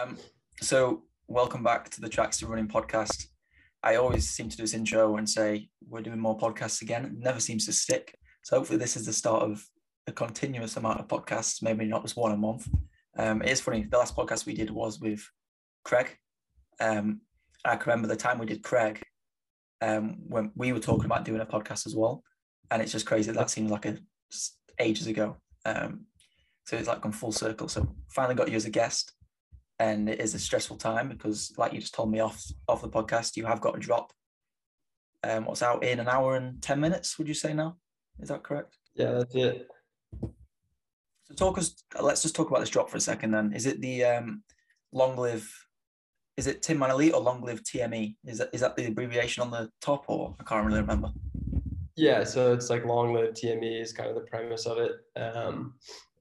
Um, so, welcome back to the Trackstaa Running podcast. I always seem to do this intro and say we're doing more podcasts again. It never seems to stick. So, hopefully, this is the start of a continuous amount of podcasts, maybe not just one a month. Um, it is funny. The last podcast we did was with Craig. Um, I can remember the time we did Craig um, when we were talking about doing a podcast as well. And it's just crazy. That seems like a, ages ago. Um, so it's like gone full circle. So finally got you as a guest and it is a stressful time because, like you just told me off off the podcast, you have got a drop. Um, what's out in an hour and ten minutes? Would you say now? Is that correct? Yeah, that's it. So talk us. Let's just talk about this drop for a second. Then is it the um, long live? Is it Tinman Elite or long live TME? Is that is that the abbreviation on the top, or I can't really remember. Yeah, so it's like long live TME is kind of the premise of it, um,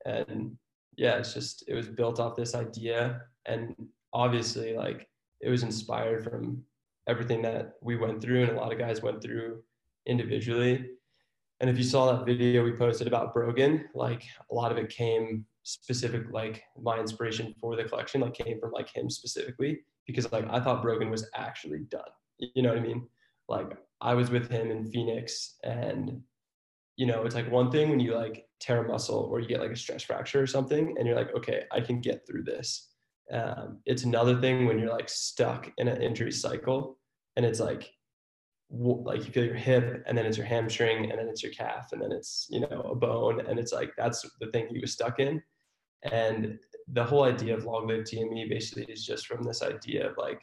and yeah, it's just it was built off this idea and obviously like it was inspired from everything that we went through and a lot of guys went through individually. And if you saw that video we posted about brogan like a lot of it came specific like my inspiration for the collection like came from like him specifically because like i thought brogan was actually done. You know what i mean? Like i was with him in phoenix and you know it's like one thing when you like tear a muscle or you get like a stress fracture or something and you're like okay i can get through this um, it's another thing when you're like stuck in an injury cycle and it's like like you feel your hip and then it's your hamstring and then it's your calf and then it's you know a bone and it's like that's the thing he was stuck in. And the whole idea of long live tme basically is just from this idea of like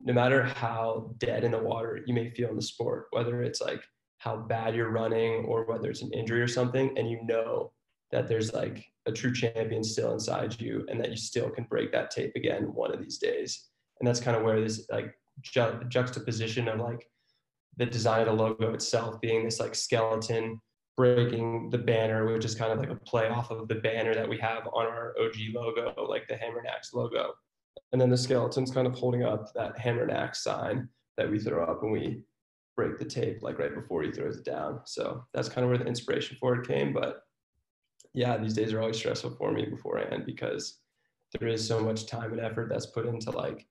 no matter how dead in the water you may feel in the sport whether it's like how bad you're running or whether it's an injury or something and you know that there's like a true champion still inside you and that you still can break that tape again one of these days. And that's kind of where this like ju- juxtaposition of like the design of the logo itself being this like skeleton breaking the banner which is kind of like a play off of the banner that we have on our og logo like the hammer and axe logo. And then the skeleton's kind of holding up that hammer and axe sign that we throw up when we break the tape like right before he throws it down. So that's kind of where the inspiration for it came but yeah, these days are always stressful for me beforehand because there is so much time and effort that's put into like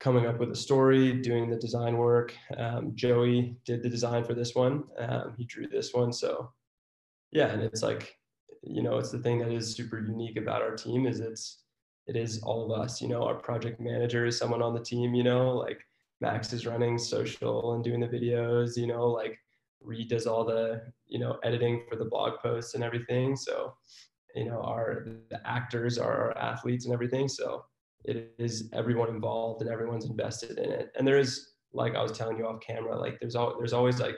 coming up with a story, doing the design work. Um, Joey did the design for this one. Um, he drew this one. So yeah, and it's like, you know, it's the thing that is super unique about our team is it's, it is all of us, you know, our project manager is someone on the team, you know, like Max is running social and doing the videos, you know, like Reed does all the you know editing for the blog posts and everything. So you know our the actors are our athletes and everything. So it is everyone involved and everyone's invested in it. And there is like I was telling you off camera, like there's all there's always like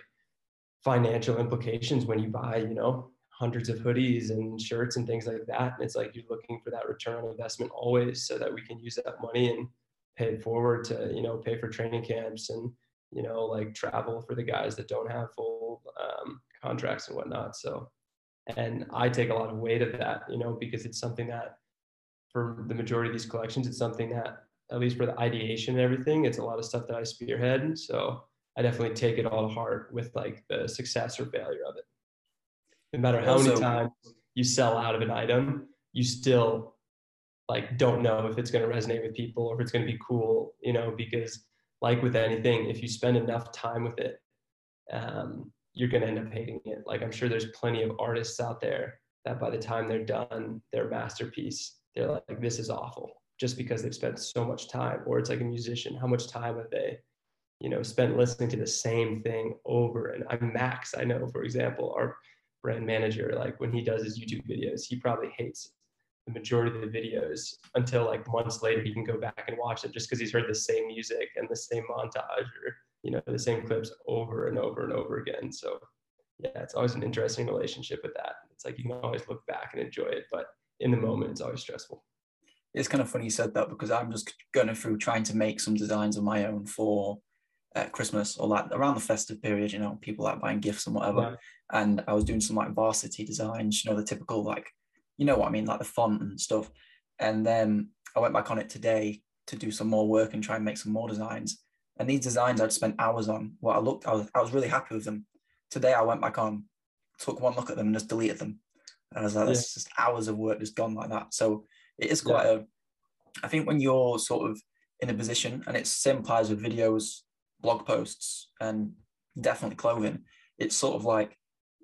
financial implications when you buy you know hundreds of hoodies and shirts and things like that. And it's like you're looking for that return on investment always so that we can use that money and pay it forward to, you know, pay for training camps and you know, like travel for the guys that don't have full um, contracts and whatnot. So, and I take a lot of weight of that, you know, because it's something that for the majority of these collections, it's something that at least for the ideation and everything, it's a lot of stuff that I spearhead. So I definitely take it all to heart with like the success or failure of it. No matter how also, many times you sell out of an item, you still like don't know if it's going to resonate with people or if it's going to be cool, you know, because like with anything, if you spend enough time with it, um, you're going to end up hating it. Like I'm sure there's plenty of artists out there that by the time they're done their masterpiece, they're like, this is awful just because they've spent so much time. Or it's like a musician, how much time have they, you know, spent listening to the same thing over? And I'm Max, I know, for example, our brand manager, like when he does his YouTube videos, he probably hates the majority of the videos until like months later he can go back and watch it just because he's heard the same music and the same montage or you know the same clips over and over and over again so yeah it's always an interesting relationship with that it's like you can always look back and enjoy it but in the moment it's always stressful it's kind of funny you said that because i'm just going through trying to make some designs of my own for uh, christmas or like around the festive period you know people like buying gifts and whatever yeah. and i was doing some like varsity designs you know the typical like you know what I mean, like the font and stuff. And then I went back on it today to do some more work and try and make some more designs. And these designs I'd spent hours on. Well, I looked, I was, I was really happy with them. Today I went back on, took one look at them and just deleted them. And I was like, that's yeah. just hours of work just gone like that. So it is quite yeah. a, I think when you're sort of in a position, and it same applies with videos, blog posts, and definitely clothing, it's sort of like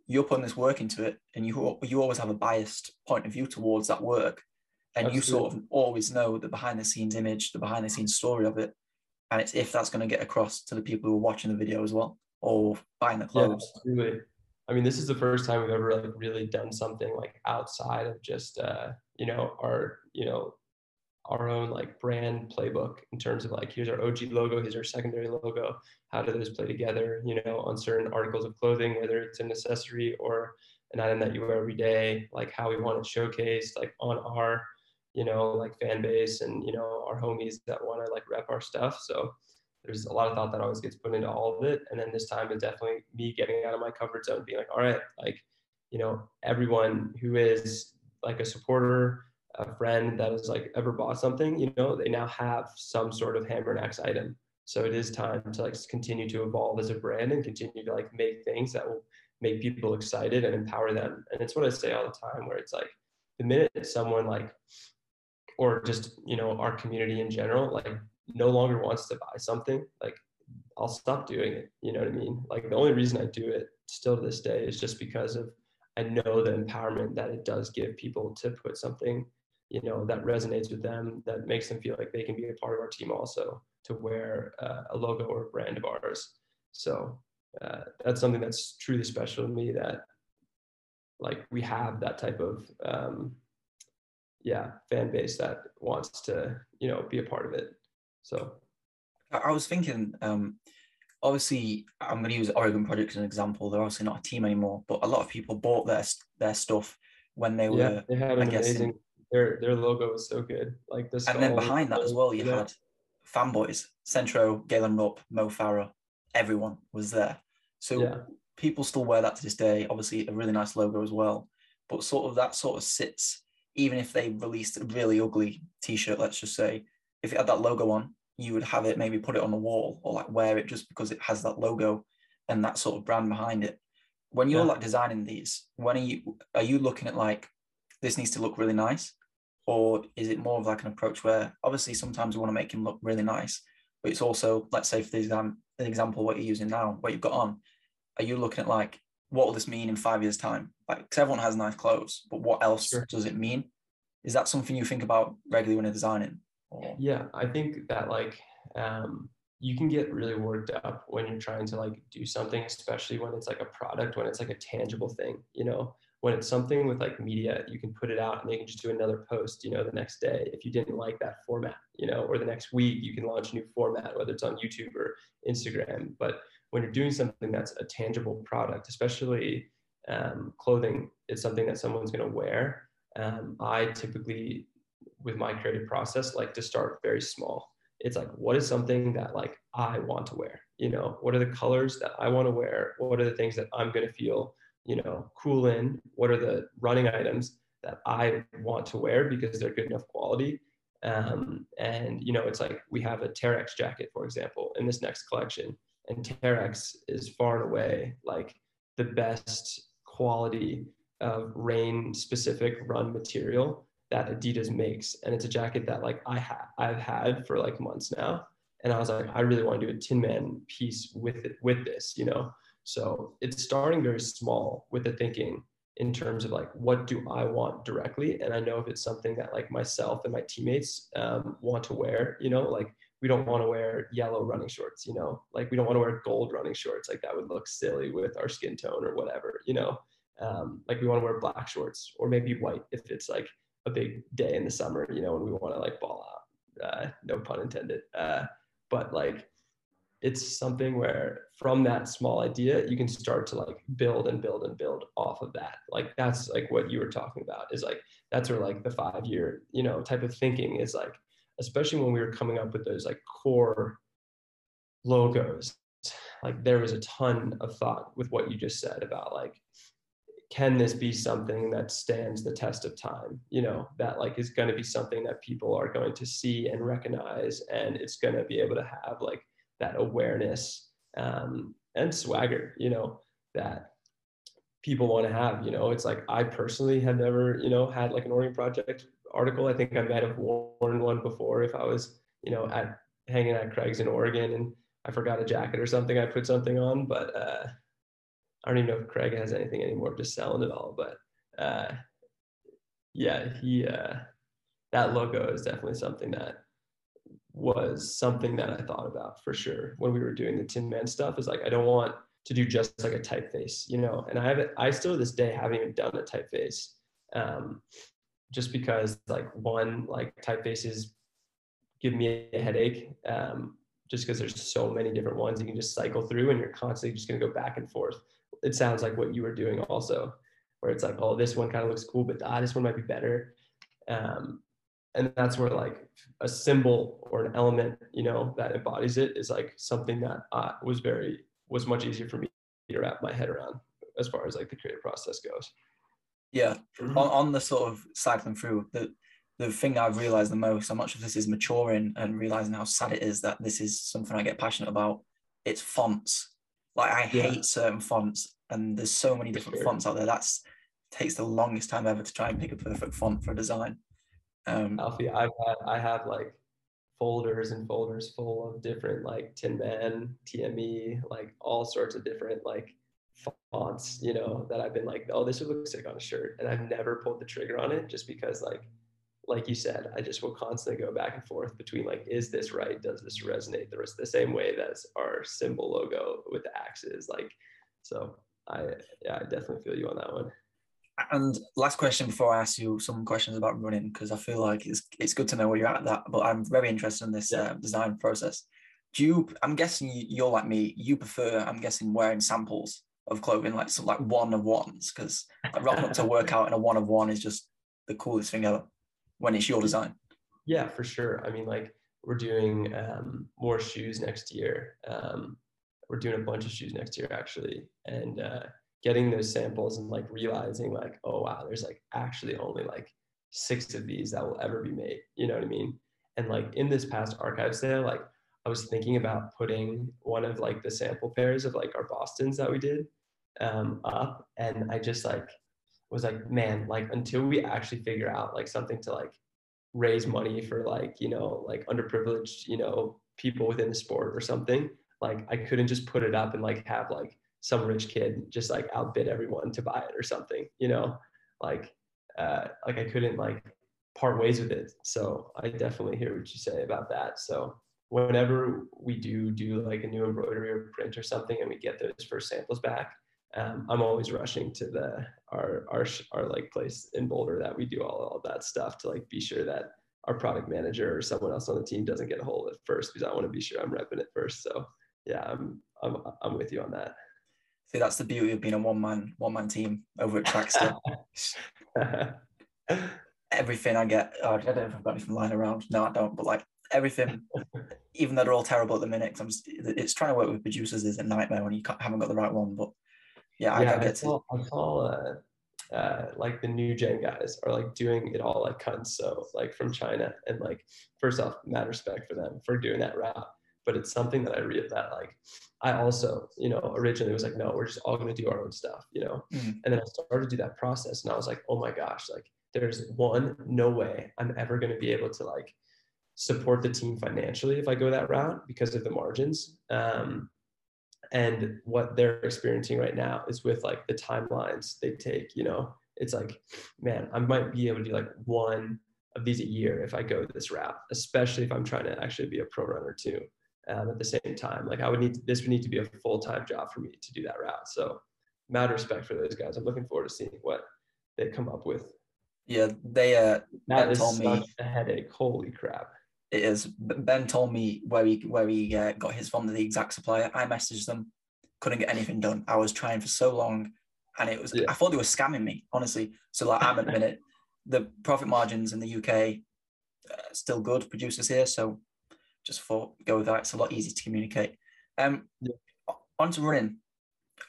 you're putting this work into it, and you you always have a biased point of view towards that work, and Absolutely. you sort of always know the behind the scenes image, the behind the scenes story of it, and it's if that's going to get across to the people who are watching the video as well or buying the clothes. Yeah, absolutely. I mean, this is the first time we've ever like really done something like outside of just uh, you know our you know our own like brand playbook in terms of like here's our OG logo, here's our secondary logo. How do those play together? You know, on certain articles of clothing, whether it's an accessory or an item that you wear every day, like how we want it showcased, like on our you know like fan base and you know our homies that want to like rep our stuff. So there's a lot of thought that always gets put into all of it. And then this time it's definitely me getting out of my comfort zone, being like, all right, like you know everyone who is like a supporter a friend that has like ever bought something, you know, they now have some sort of hammer and axe item. So it is time to like continue to evolve as a brand and continue to like make things that will make people excited and empower them. And it's what I say all the time, where it's like the minute someone like, or just you know our community in general, like no longer wants to buy something, like I'll stop doing it. You know what I mean? Like the only reason I do it still to this day is just because of I know the empowerment that it does give people to put something you know that resonates with them that makes them feel like they can be a part of our team also to wear uh, a logo or a brand of ours so uh, that's something that's truly special to me that like we have that type of um, yeah fan base that wants to you know be a part of it so i was thinking um obviously i'm going to use oregon project as an example they're obviously not a team anymore but a lot of people bought their their stuff when they were yeah, they had an amazing their their logo was so good. Like this. And then behind that as well, you yeah. had fanboys, Centro, Galen Rupp, Mo Farah, everyone was there. So yeah. people still wear that to this day. Obviously, a really nice logo as well. But sort of that sort of sits, even if they released a really ugly T-shirt, let's just say, if it had that logo on, you would have it maybe put it on the wall or like wear it just because it has that logo and that sort of brand behind it. When you're yeah. like designing these, when are you are you looking at like this needs to look really nice? or is it more of like an approach where obviously sometimes we want to make him look really nice, but it's also let's say for the exam, an example what you're using now, what you've got on, are you looking at like what will this mean in five years' time? Like, because everyone has nice clothes, but what else sure. does it mean? Is that something you think about regularly when you're designing? Or? Yeah, I think that like um, you can get really worked up when you're trying to like do something, especially when it's like a product, when it's like a tangible thing. You know, when it's something with like media, you can put it out and they can just do another post, you know, the next day if you didn't like that format, you know, or the next week you can launch a new format, whether it's on YouTube or Instagram. But when you're doing something that's a tangible product, especially um, clothing, it's something that someone's going to wear. Um, I typically, with my creative process, like to start very small. It's like, what is something that like I want to wear? You know, what are the colors that I want to wear? What are the things that I'm going to feel you know, cool in what are the running items that I want to wear because they're good enough quality. Um, and you know, it's like we have a Terrex jacket, for example, in this next collection, and Terrex is far and away like the best quality of rain specific run material that Adidas makes. And it's a jacket that like I have I've had for like months now. And I was like, I really want to do a Tinman piece with it, with this, you know. So it's starting very small with the thinking in terms of like what do I want directly, and I know if it's something that like myself and my teammates um, want to wear, you know, like we don't want to wear yellow running shorts, you know, like we don't want to wear gold running shorts, like that would look silly with our skin tone or whatever, you know, um, like we want to wear black shorts or maybe white if it's like a big day in the summer, you know, and we want to like ball out. Uh, no pun intended. Uh, but like it's something where from that small idea you can start to like build and build and build off of that like that's like what you were talking about is like that's where like the five year you know type of thinking is like especially when we were coming up with those like core logos like there was a ton of thought with what you just said about like can this be something that stands the test of time you know that like is going to be something that people are going to see and recognize and it's going to be able to have like that awareness um, and swagger, you know, that people want to have. You know, it's like I personally have never, you know, had like an Oregon project article. I think I might have worn one before if I was, you know, at hanging at Craig's in Oregon and I forgot a jacket or something. I put something on, but uh, I don't even know if Craig has anything anymore. Just selling it all, but uh, yeah, he uh, that logo is definitely something that was something that I thought about for sure when we were doing the Tinman stuff. Is like I don't want to do just like a typeface, you know. And I haven't, I still to this day haven't even done a typeface, um, just because like one like typefaces give me a headache, um, just because there's so many different ones you can just cycle through, and you're constantly just gonna go back and forth. It sounds like what you were doing also, where it's like, oh, this one kind of looks cool, but ah, this one might be better. Um, and that's where like a symbol or an element you know that embodies it is like something that uh, was very was much easier for me to wrap my head around as far as like the creative process goes yeah mm-hmm. on, on the sort of cycling through the the thing i've realized the most how much of this is maturing and realizing how sad it is that this is something i get passionate about it's fonts like i yeah. hate certain fonts and there's so many different sure. fonts out there that's takes the longest time ever to try and pick a perfect font for a design um, Alfie, I've had, I have like folders and folders full of different like Tinman, TME, like all sorts of different like fonts, you know, that I've been like, oh, this would look sick on a shirt. And I've never pulled the trigger on it just because like, like you said, I just will constantly go back and forth between like, is this right? Does this resonate the, the same way as our symbol logo with the axes? Like, so I, yeah, I definitely feel you on that one. And last question before I ask you some questions about running, because I feel like it's it's good to know where you're at that. But I'm very interested in this uh, design process. Do you? I'm guessing you're like me. You prefer, I'm guessing, wearing samples of clothing, like some like one of ones, because like, rocking up to workout in a one of one is just the coolest thing ever when it's your design. Yeah, for sure. I mean, like we're doing um, more shoes next year. Um, we're doing a bunch of shoes next year actually, and uh, getting those samples and like realizing like oh wow there's like actually only like six of these that will ever be made you know what i mean and like in this past archive sale like i was thinking about putting one of like the sample pairs of like our bostons that we did um, up and i just like was like man like until we actually figure out like something to like raise money for like you know like underprivileged you know people within the sport or something like i couldn't just put it up and like have like some rich kid just like outbid everyone to buy it or something, you know, like, uh, like I couldn't like part ways with it. So I definitely hear what you say about that. So whenever we do do like a new embroidery or print or something, and we get those first samples back, um, I'm always rushing to the our our our like place in Boulder that we do all, all that stuff to like be sure that our product manager or someone else on the team doesn't get a hold of it first because I want to be sure I'm repping it first. So yeah, I'm I'm I'm with you on that. See, that's the beauty of being a one man one man team over at Trackstaa. everything I get, oh, I don't know if I've got anything lying around. No, I don't. But like everything, even though they're all terrible at the minute, I'm just, it's trying to work with producers is a nightmare when you haven't got the right one. But yeah, yeah I, I, saw, I saw uh, uh, like the new gen guys are like doing it all like cut So like from China. And like, first off, mad respect for them for doing that route but it's something that I read that like I also, you know, originally was like, no, we're just all gonna do our own stuff, you know. Mm. And then I started to do that process and I was like, oh my gosh, like there's one, no way I'm ever gonna be able to like support the team financially if I go that route because of the margins. Um, and what they're experiencing right now is with like the timelines they take, you know, it's like, man, I might be able to do like one of these a year if I go this route, especially if I'm trying to actually be a pro runner too um, at the same time. Like I would need to, this would need to be a full time job for me to do that route. So, mad respect for those guys. I'm looking forward to seeing what they come up with. Yeah, they uh, that ben told me a headache. Holy crap! It is. Ben told me where he where he uh, got his from the exact supplier. I messaged them, couldn't get anything done. I was trying for so long, and it was. Yeah. I thought they were scamming me, honestly. So like, I'm admitting it. The profit margins in the UK uh, still good. Producers here, so just thought go with that. It's a lot easier to communicate. Um, yeah. on to running.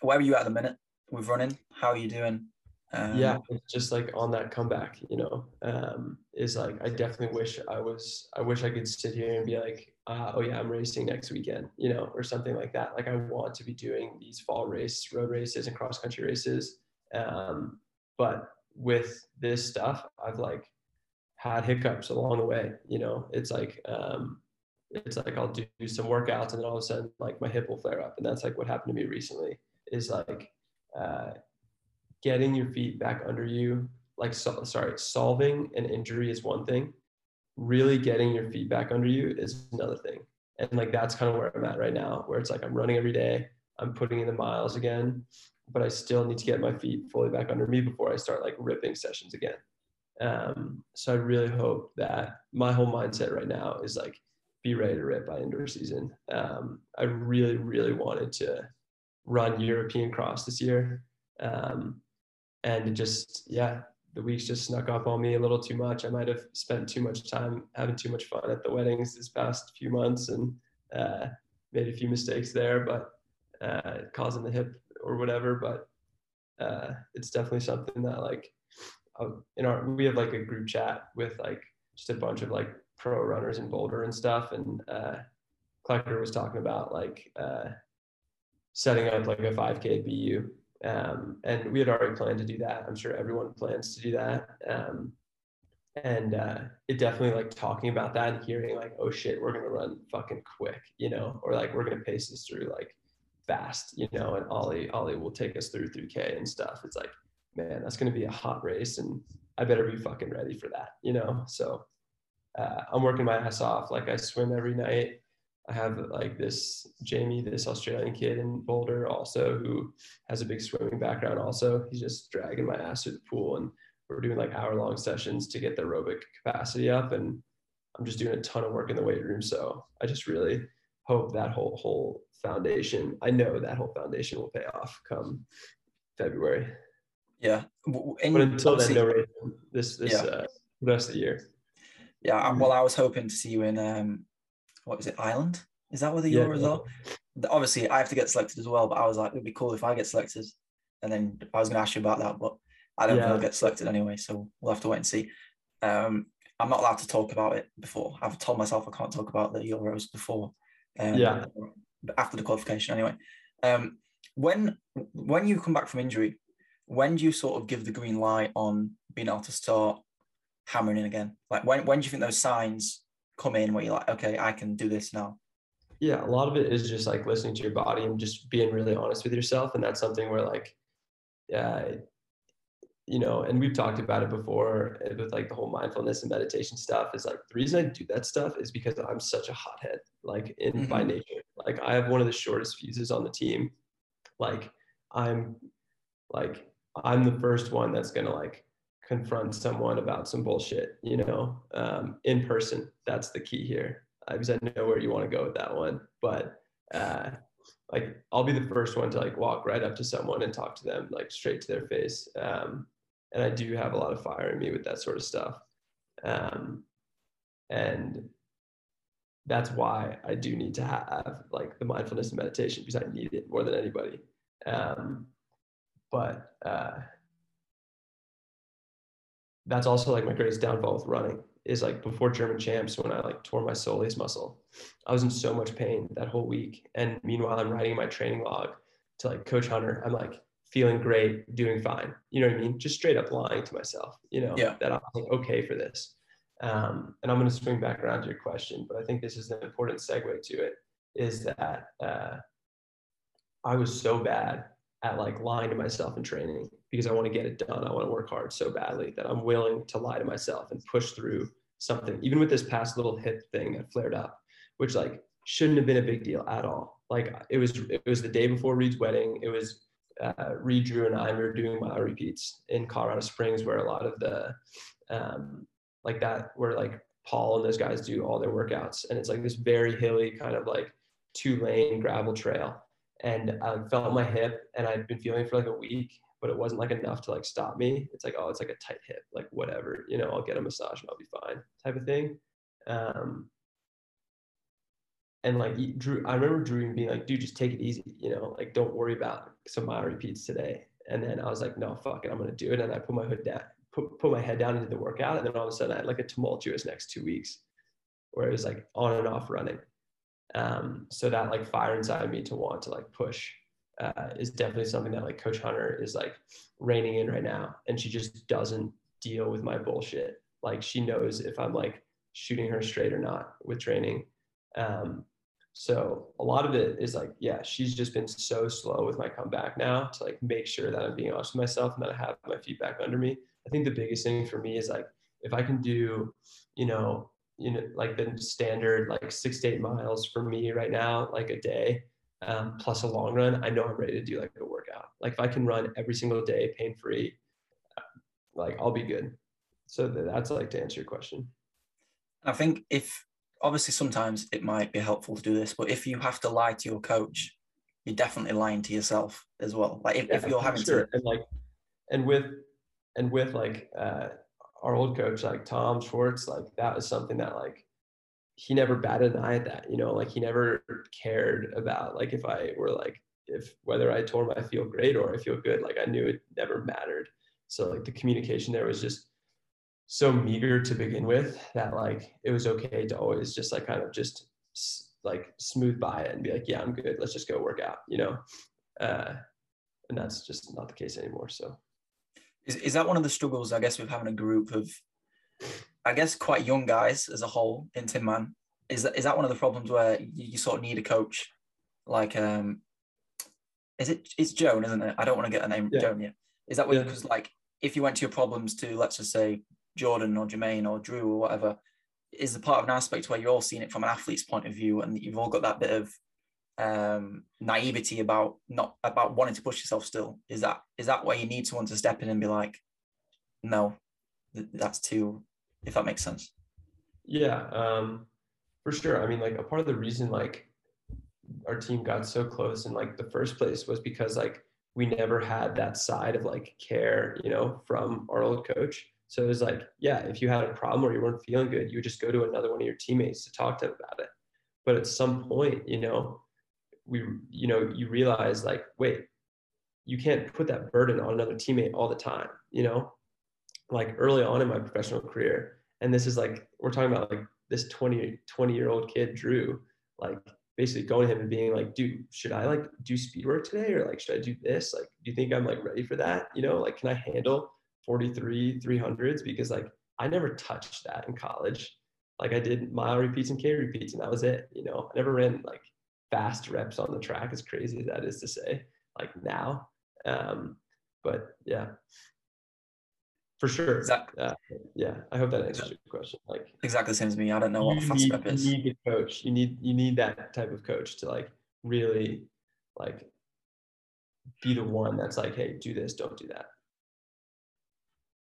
Where are you at the minute with running? How are you doing? Um, yeah, it's just like on that comeback, you know, um, is like I definitely wish I was. I wish I could sit here and be like, uh, oh yeah, I'm racing next weekend, you know, or something like that. Like I want to be doing these fall race, road races, and cross country races. Um, but with this stuff, I've like had hiccups along the way. You know, it's like um, it's like I'll do some workouts and then all of a sudden like my hip will flare up, and that's like what happened to me recently. Is like uh, getting your feet back under you. Like so, sorry, solving an injury is one thing. Really getting your feet back under you is another thing. And like that's kind of where I'm at right now, where it's like I'm running every day, I'm putting in the miles again, but I still need to get my feet fully back under me before I start like ripping sessions again. Um, so I really hope that my whole mindset right now is like be ready to rip by indoor season. Um, I really, really wanted to run European cross this year. Um, and it just, yeah, the weeks just snuck up on me a little too much. I might have spent too much time having too much fun at the weddings this past few months and uh, made a few mistakes there, but uh, causing the hip or whatever. But uh, it's definitely something that like in our we have like a group chat with like just a bunch of like pro runners in Boulder and stuff. And uh, Klecker was talking about like uh, setting up like a 5K BU. Um, and we had already planned to do that. I'm sure everyone plans to do that. Um, and uh, it definitely like talking about that and hearing like, oh shit, we're gonna run fucking quick, you know, or like we're gonna pace this through like fast, you know, and Ollie Ollie will take us through 3K and stuff. It's like man, that's to be a hot race and I better be fucking ready for that, you know? So uh, I'm working my ass off. Like I swim every night. I have like this Jamie, this Australian kid in Boulder also who has a big swimming background also. He's just dragging my ass through the pool and we're doing like hour long sessions to get the aerobic capacity up and I'm just doing a ton of work in the weight room. So I just really hope that whole whole foundation, I know that whole foundation will pay off come February. Yeah. And but until then, no race this this yeah. uh, rest of the year. Yeah. Well, I was hoping to see you in um, what was it, Ireland? Is that where the yeah, Euro is yeah. Obviously, I have to get selected as well, but I was like, it'd be cool if I get selected. And then I was going to ask you about that, but I don't yeah. think I'll get selected anyway, so we'll have to wait and see. Um, I'm not allowed to talk about it before. I've told myself I can't talk about the Euros before. Um, yeah. After the qualification, anyway. Um, when when you come back from injury, when do you sort of give the green light on being able to start hammering in again? Like when when do you think those signs come in where you're like, okay, I can do this now? Yeah, a lot of it is just like listening to your body and just being really honest with yourself. And that's something where like, yeah, you know, and we've talked about it before with like the whole mindfulness and meditation stuff is like the reason I do that stuff is because I'm such a hothead, like in mm-hmm. by nature. Like I have one of the shortest fuses on the team. Like I'm like I'm the first one that's gonna like confront someone about some bullshit, you know, um, in person. That's the key here. Because I know where you want to go with that one, but uh, like I'll be the first one to like walk right up to someone and talk to them like straight to their face. Um, and I do have a lot of fire in me with that sort of stuff. Um, and that's why I do need to have like the mindfulness and meditation because I need it more than anybody. Um, but uh, that's also like my greatest downfall with running is like before German champs when I like tore my soleus muscle, I was in so much pain that whole week. And meanwhile, I'm writing my training log to like Coach Hunter. I'm like feeling great, doing fine. You know what I mean? Just straight up lying to myself. You know yeah. that I'm like, okay for this. Um, and I'm going to swing back around to your question, but I think this is an important segue to it. Is that uh, I was so bad at like lying to myself in training because I want to get it done. I want to work hard so badly that I'm willing to lie to myself and push through something. Even with this past little hip thing that flared up, which like shouldn't have been a big deal at all. Like it was, it was the day before Reed's wedding. It was uh, Reed, Drew, and I we were doing mile repeats in Colorado Springs, where a lot of the um, like that, where like Paul and those guys do all their workouts, and it's like this very hilly kind of like two lane gravel trail and I felt my hip and I'd been feeling for like a week, but it wasn't like enough to like stop me. It's like, oh, it's like a tight hip, like whatever, you know, I'll get a massage and I'll be fine type of thing. Um, and like Drew, I remember Drew being like, dude, just take it easy, you know, like don't worry about some mile repeats today. And then I was like, no, fuck it, I'm gonna do it. And I put my hood down, put, put my head down into the workout. And then all of a sudden I had like a tumultuous next two weeks where it was like on and off running. Um, so that like fire inside me to want to like push uh, is definitely something that like Coach Hunter is like reining in right now, and she just doesn't deal with my bullshit. like she knows if I'm like shooting her straight or not with training. Um, so a lot of it is like, yeah, she's just been so slow with my comeback now to like make sure that I'm being honest with myself and that I have my feedback under me. I think the biggest thing for me is like if I can do, you know, you know, like the standard like six to eight miles for me right now, like a day, um, plus a long run, I know I'm ready to do like a workout. Like if I can run every single day pain free, like I'll be good. So that's like to answer your question. I think if obviously sometimes it might be helpful to do this, but if you have to lie to your coach, you're definitely lying to yourself as well. Like if, yeah, if you're having sure. to and like and with and with like uh our old coach, like Tom Schwartz, like that was something that like he never batted an eye at that, you know, like he never cared about like if I were like if whether I told him I feel great or I feel good, like I knew it never mattered. So like the communication there was just so meager to begin with that like it was okay to always just like kind of just like smooth by it and be like, yeah, I'm good. Let's just go work out, you know? Uh, and that's just not the case anymore. So is, is that one of the struggles, I guess, with having a group of, I guess, quite young guys as a whole in Tinman? Is that, is that one of the problems where you, you sort of need a coach? Like, um, is it, it's Joan, isn't it? I don't want to get a name, yeah. Joan yet. Is that because yeah. like, if you went to your problems to, let's just say, Jordan or Jermaine or Drew or whatever, is the part of an aspect where you're all seeing it from an athlete's point of view and you've all got that bit of um, naivety about not about wanting to push yourself still. Is that is that where you need someone to step in and be like, no, that's too, if that makes sense. Yeah, um, for sure. I mean, like a part of the reason like our team got so close in like the first place was because like we never had that side of like care, you know, from our old coach. So it was like, yeah, if you had a problem or you weren't feeling good, you would just go to another one of your teammates to talk to them about it. But at some point, you know, we, you know, you realize like, wait, you can't put that burden on another teammate all the time, you know? Like early on in my professional career, and this is like, we're talking about like this 20, 20 year old kid, Drew, like basically going to him and being like, dude, should I like do speed work today? Or like, should I do this? Like, do you think I'm like ready for that? You know, like, can I handle 43 300s because like I never touched that in college. Like I did mile repeats and K repeats and that was it. You know, I never ran like fast reps on the track as crazy as that is to say like now. Um, but yeah, for sure. Exactly. Uh, yeah, I hope that answers your question. Like exactly the same as me. I don't know what fast need, is. You need a coach. You need you need that type of coach to like really like be the one that's like, hey, do this, don't do that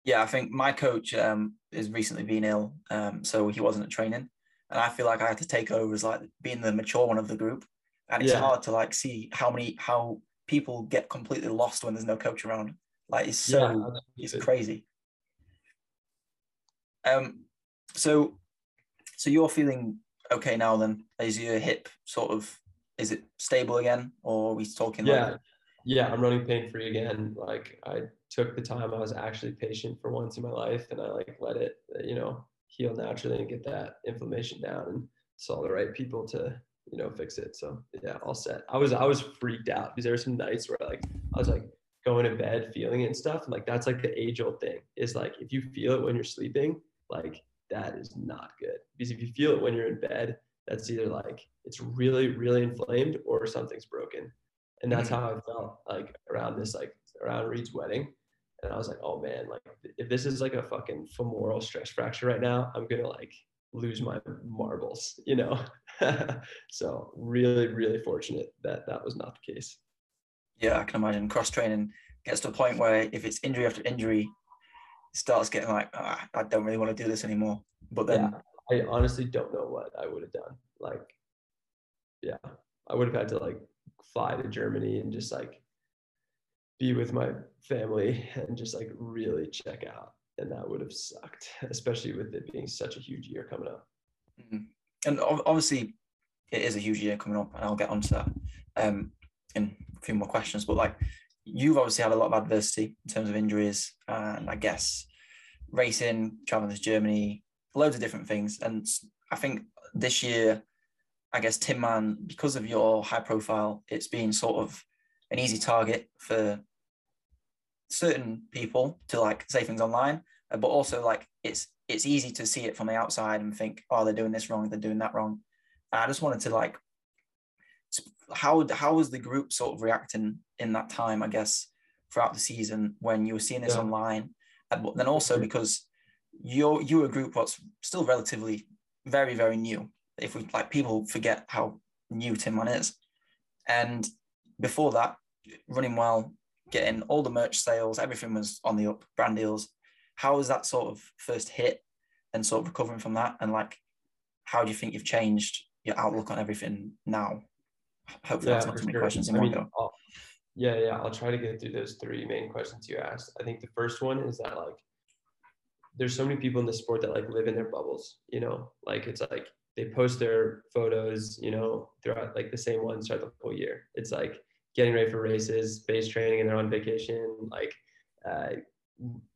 yeah, I think my coach um, has recently been ill, um, so he wasn't at training, and I feel like I had to take over as like being the mature one of the group, and it's yeah. hard to like see how many how people get completely lost when there's no coach around. Like it's so yeah, it's crazy. Um, so so you're feeling okay now? Then is your hip sort of is it stable again, or are we talking? Yeah, like... yeah, I'm running pain free again. Like I took the time. I was actually patient for once in my life, and I like let it, you know, heal naturally and get that inflammation down, and saw the right people to, you know, fix it. So yeah, all set. I was I was freaked out because there were some nights where like I was like going to bed feeling it and stuff, and like that's like the age old thing is like if you feel it when you're sleeping, like that is not good because if you feel it when you're in bed, that's either like it's really really inflamed or something's broken and that's mm-hmm. how I felt like around this like around Reed's wedding and I was like, oh man, like if this is like a fucking femoral stress fracture right now, I'm gonna like lose my marbles, you know. so really, really fortunate that that was not the case. Yeah, I can imagine cross training gets to a point where if it's injury after injury, starts getting like, oh, I don't really want to do this anymore. But then yeah, I honestly don't know what I would have done. Like, yeah, I would have had to like fly to Germany and just like be with my family and just like really check out. And that would have sucked, especially with it being such a huge year coming up. Mm-hmm. And obviously, it is a huge year coming up, and I'll get onto that um, in a few more questions. But like, you've obviously had a lot of adversity in terms of injuries, and I guess racing, traveling to Germany, loads of different things. And I think this year, I guess Tinman, because of your high profile, it's been sort of an easy target for certain people to like say things online, uh, but also like it's it's easy to see it from the outside and think, oh, they're doing this wrong, they're doing that wrong. And I just wanted to like, how how was the group sort of reacting in that time? I guess throughout the season when you were seeing this yeah. online, and then also because you're you a group what's still relatively very very new. If we like people forget how new Tinman is, and before that, running well, getting all the merch sales, everything was on the up, brand deals how was that sort of first hit and sort of recovering from that? And like, how do you think you've changed your outlook on everything now? Hopefully, yeah, that's not too many sure. questions in I one mean, go. Uh, Yeah, yeah, I'll try to get through those three main questions you asked. I think the first one is that like, there's so many people in the sport that like live in their bubbles. You know, like it's like they post their photos, you know, throughout like the same ones throughout the whole year. It's like getting ready for races, base training, and they're on vacation. Like, uh,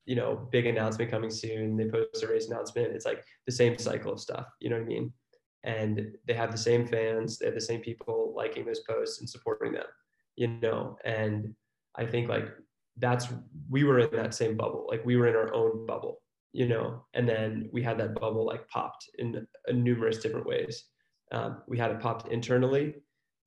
you know, big announcement coming soon. They post a race announcement. It's like the same cycle of stuff. You know what I mean? And they have the same fans. They have the same people liking those posts and supporting them. You know, and I think like that's we were in that same bubble. Like we were in our own bubble. You know, and then we had that bubble like popped in numerous different ways. Um, we had it popped internally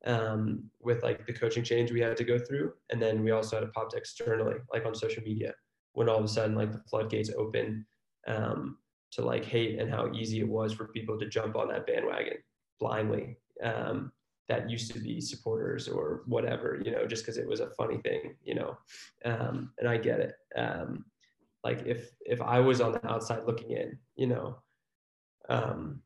um, with like the coaching change we had to go through, and then we also had it popped externally, like on social media when all of a sudden like the floodgates open um, to like hate and how easy it was for people to jump on that bandwagon blindly um, that used to be supporters or whatever you know just because it was a funny thing you know um, and i get it um, like if if i was on the outside looking in you know um,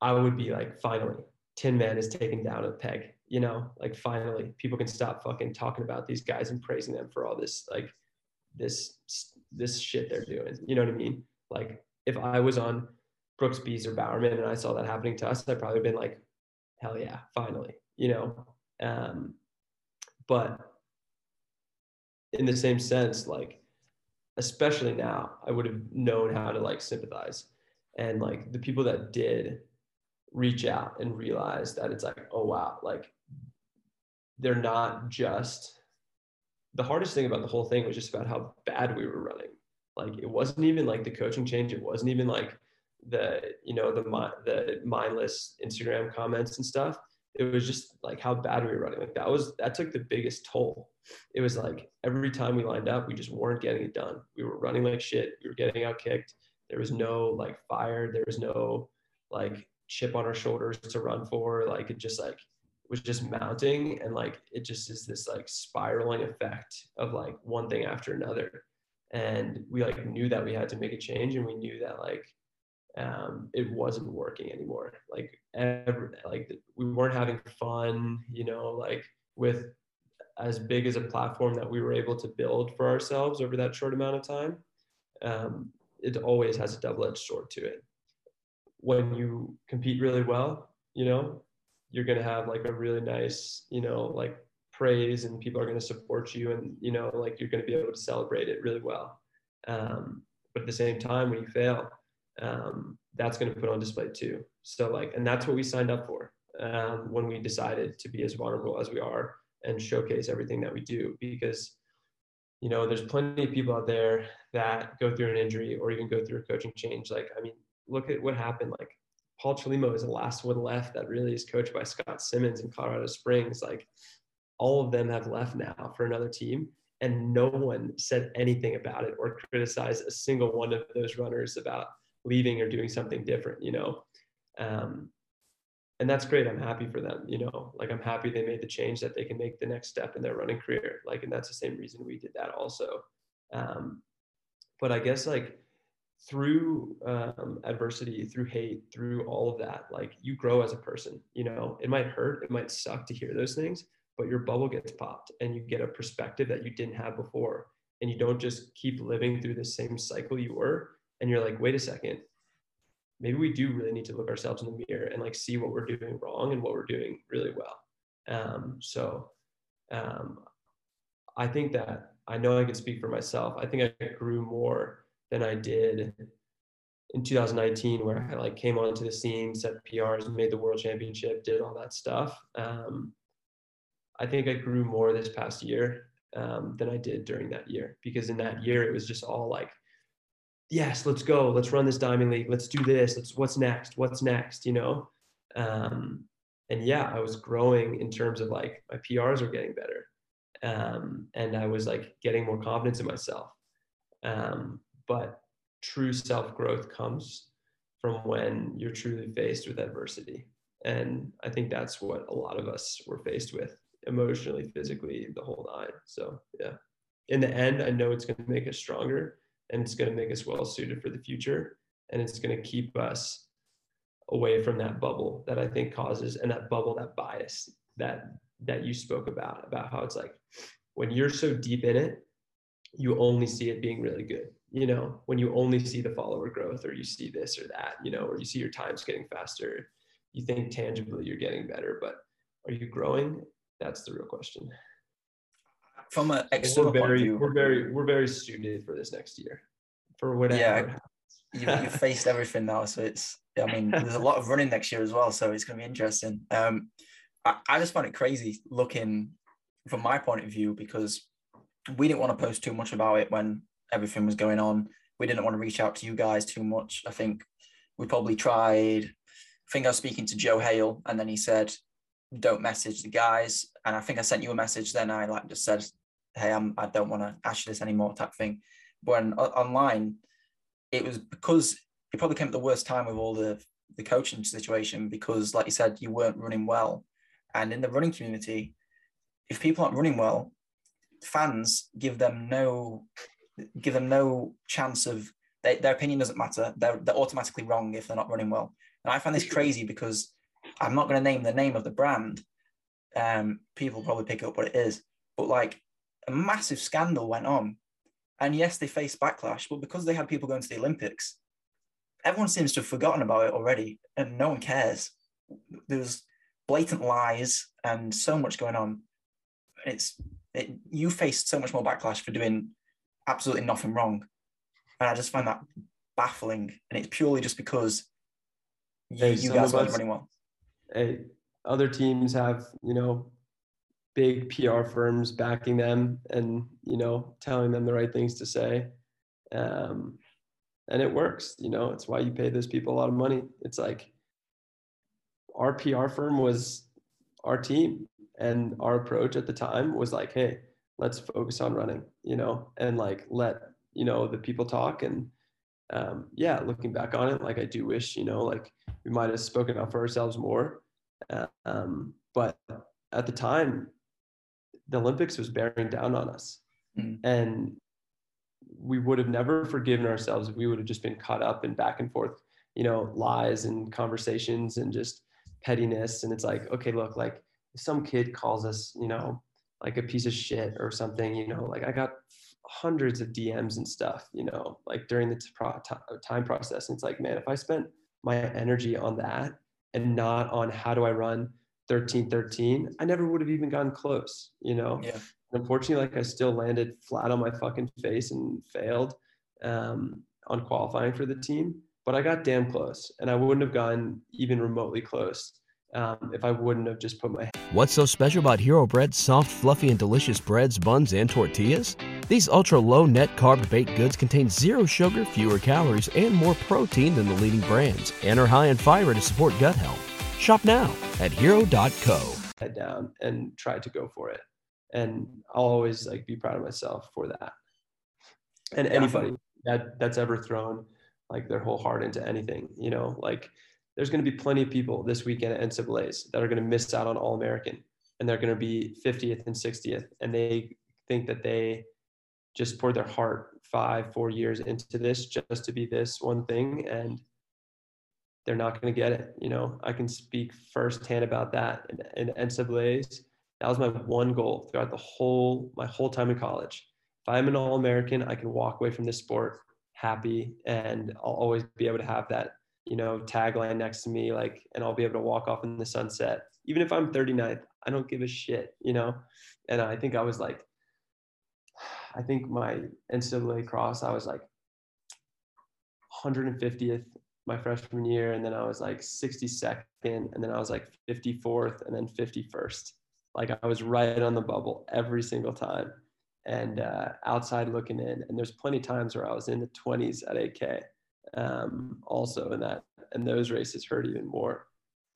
i would be like finally Tinman is taken down a peg you know like finally people can stop fucking talking about these guys and praising them for all this like this this shit they're doing. You know what I mean? Like if I was on Brooks Beasts or Bowerman and I saw that happening to us, I'd probably been like, hell yeah, finally, you know. Um, but in the same sense, like especially now, I would have known how to like sympathize. And like the people that did reach out and realize that it's like, oh wow, like they're not just the hardest thing about the whole thing was just about how bad we were running. Like it wasn't even like the coaching change. It wasn't even like the you know the the mindless Instagram comments and stuff. It was just like how bad we were running. Like that was that took the biggest toll. It was like every time we lined up, we just weren't getting it done. We were running like shit. We were getting out kicked. There was no like fire. There was no like chip on our shoulders to run for. Like it just like was just mounting and like it just is this like spiraling effect of like one thing after another and we like knew that we had to make a change and we knew that like um, it wasn't working anymore like every, like we weren't having fun you know like with as big as a platform that we were able to build for ourselves over that short amount of time um, it always has a double-edged sword to it when you compete really well you know you're going to have like a really nice, you know, like praise and people are going to support you and, you know, like you're going to be able to celebrate it really well. Um, but at the same time, when you fail, um, that's going to put on display too. So like, and that's what we signed up for um, when we decided to be as vulnerable as we are and showcase everything that we do because you know there's plenty of people out there that go through an injury or even go through a coaching change like i mean look at what happened like Paul Chelimo is the last one left that really is coached by Scott Simmons in Colorado Springs. Like all of them have left now for another team, and no one said anything about it or criticized a single one of those runners about leaving or doing something different. You know, um, and that's great. I'm happy for them. You know, like I'm happy they made the change that they can make the next step in their running career. Like, and that's the same reason we did that also. Um, but I guess like through um, adversity, through hate, through all of that, like you grow as a person. You know, it might hurt, it might suck to hear those things, but your bubble gets popped and you get a perspective that you didn't have before. And you don't just keep living through the same cycle you were. And you're like, wait a second, maybe we do really need to look ourselves in the mirror and like see what we're doing wrong and what we're doing really well. Um, so um, I think that I know I can speak for myself. I think I grew more than I did in 2019, where I like came onto the scene, set PRs, made the world championship, did all that stuff. Um, I think I grew more this past year um, than I did during that year because in that year it was just all like yes, let's go. Let's run this diamond league. Let's do this. Let's what's next? What's next? You know? Um, and yeah, I was growing in terms of like my PRs were getting better. Um, and I was like getting more confidence in myself. Um, but true self growth comes from when you're truly faced with adversity. And I think that's what a lot of us were faced with emotionally, physically, the whole nine. So, yeah. In the end, I know it's going to make us stronger and it's going to make us well suited for the future. And it's going to keep us away from that bubble that I think causes and that bubble, that bias that that you spoke about, about how it's like when you're so deep in it, you only see it being really good. You know, when you only see the follower growth or you see this or that, you know, or you see your times getting faster, you think tangibly you're getting better, but are you growing? That's the real question. From an external we're very, point of view, we're very, we're very suited for this next year, for whatever. Yeah. you, you've faced everything now, so it's. I mean, there's a lot of running next year as well, so it's going to be interesting. Um, I, I just find it crazy looking from my point of view because we didn't want to post too much about it when everything was going on. We didn't want to reach out to you guys too much. I think we probably tried. I think I was speaking to Joe Hale, and then he said, "Don't message the guys." And I think I sent you a message. Then I like just said, "Hey, I'm I don't want to ask you this anymore," type thing. When, online, it was because it probably came at the worst time with all the the coaching situation because, like you said, you weren't running well, and in the running community, if people aren't running well, fans give them no give them no chance of they, their opinion doesn't matter. They're they're automatically wrong if they're not running well. And I find this crazy because I'm not going to name the name of the brand. Um, people probably pick up what it is, but like a massive scandal went on, and yes, they faced backlash, but because they had people going to the Olympics, everyone seems to have forgotten about it already, and no one cares. There was blatant lies and so much going on. It's it, you faced so much more backlash for doing absolutely nothing wrong, and I just find that baffling. And it's purely just because you, Hey, you guys weren't running well. hey, other teams have, you know, big PR firms backing them and, you know, telling them the right things to say. Um, and it works, you know, it's why you pay those people a lot of money. It's like our PR firm was our team and our approach at the time was like, hey, let's focus on running, you know, and like let, you know, the people talk and um, yeah, looking back on it, like I do wish, you know, like we might have spoken up for ourselves more. Uh, um, but at the time, the Olympics was bearing down on us. Mm. And we would have never forgiven ourselves if we would have just been caught up in back and forth, you know, lies and conversations and just pettiness. And it's like, okay, look, like some kid calls us, you know, like a piece of shit or something, you know, like I got hundreds of DMs and stuff, you know, like during the t- pro- ti- time process. And it's like, man, if I spent my energy on that and not on how do I run 13 13, I never would have even gotten close, you know? Yeah. Unfortunately, like I still landed flat on my fucking face and failed um, on qualifying for the team, but I got damn close and I wouldn't have gotten even remotely close um, if I wouldn't have just put my What's so special about Hero Bread's soft, fluffy, and delicious breads, buns, and tortillas? These ultra low net carb baked goods contain zero sugar, fewer calories, and more protein than the leading brands, and are high in fiber to support gut health. Shop now at hero.co. head down and try to go for it. And I'll always like be proud of myself for that. And anybody that that's ever thrown like their whole heart into anything, you know, like there's going to be plenty of people this weekend at NCAA's that are going to miss out on All American and they're going to be 50th and 60th. And they think that they just poured their heart five, four years into this just to be this one thing. And they're not going to get it. You know, I can speak firsthand about that in, NCAA's. That was my one goal throughout the whole my whole time in college. If I'm an All American, I can walk away from this sport happy, and I'll always be able to have that you know tagline next to me, like, and I'll be able to walk off in the sunset, even if I'm 39th. I don't give a shit, you know. And I think I was like, I think my NCAA cross, I was like 150th my freshman year, and then I was like 62nd, and then I was like 54th, and then 51st. Like I was right on the bubble every single time. and uh, outside looking in. And there's plenty of times where I was in the 20s at 8K um, also in that, and those races hurt even more.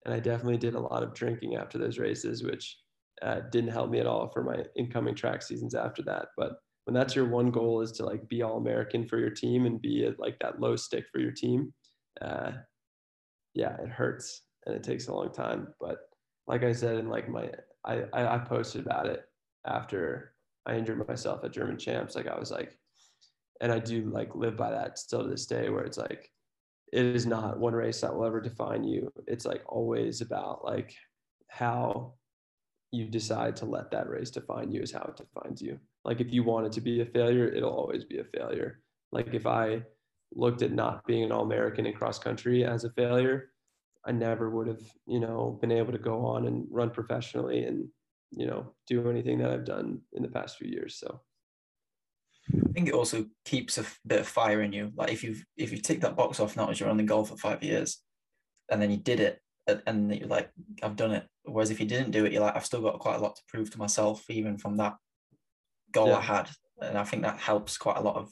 And I definitely did a lot of drinking after those races, which uh, didn't help me at all for my incoming track seasons after that. But when that's your one goal is to like be all American for your team and be at like that low stick for your team, uh, yeah, it hurts and it takes a long time. But like I said, in like my, I, I posted about it after I injured myself at German champs. Like I was like, and I do like live by that still to this day where it's like, it is not one race that will ever define you. It's like always about like how you decide to let that race define you is how it defines you. Like if you want it to be a failure, it'll always be a failure. Like if I looked at not being an all American in cross country as a failure, I never would have, you know, been able to go on and run professionally and, you know, do anything that I've done in the past few years. So I think it also keeps a bit of fire in you. Like if you've if you tick that box off now as you're only goal for five years, and then you did it, and you're like, I've done it. Whereas if you didn't do it, you're like, I've still got quite a lot to prove to myself, even from that goal yeah. I had. And I think that helps quite a lot of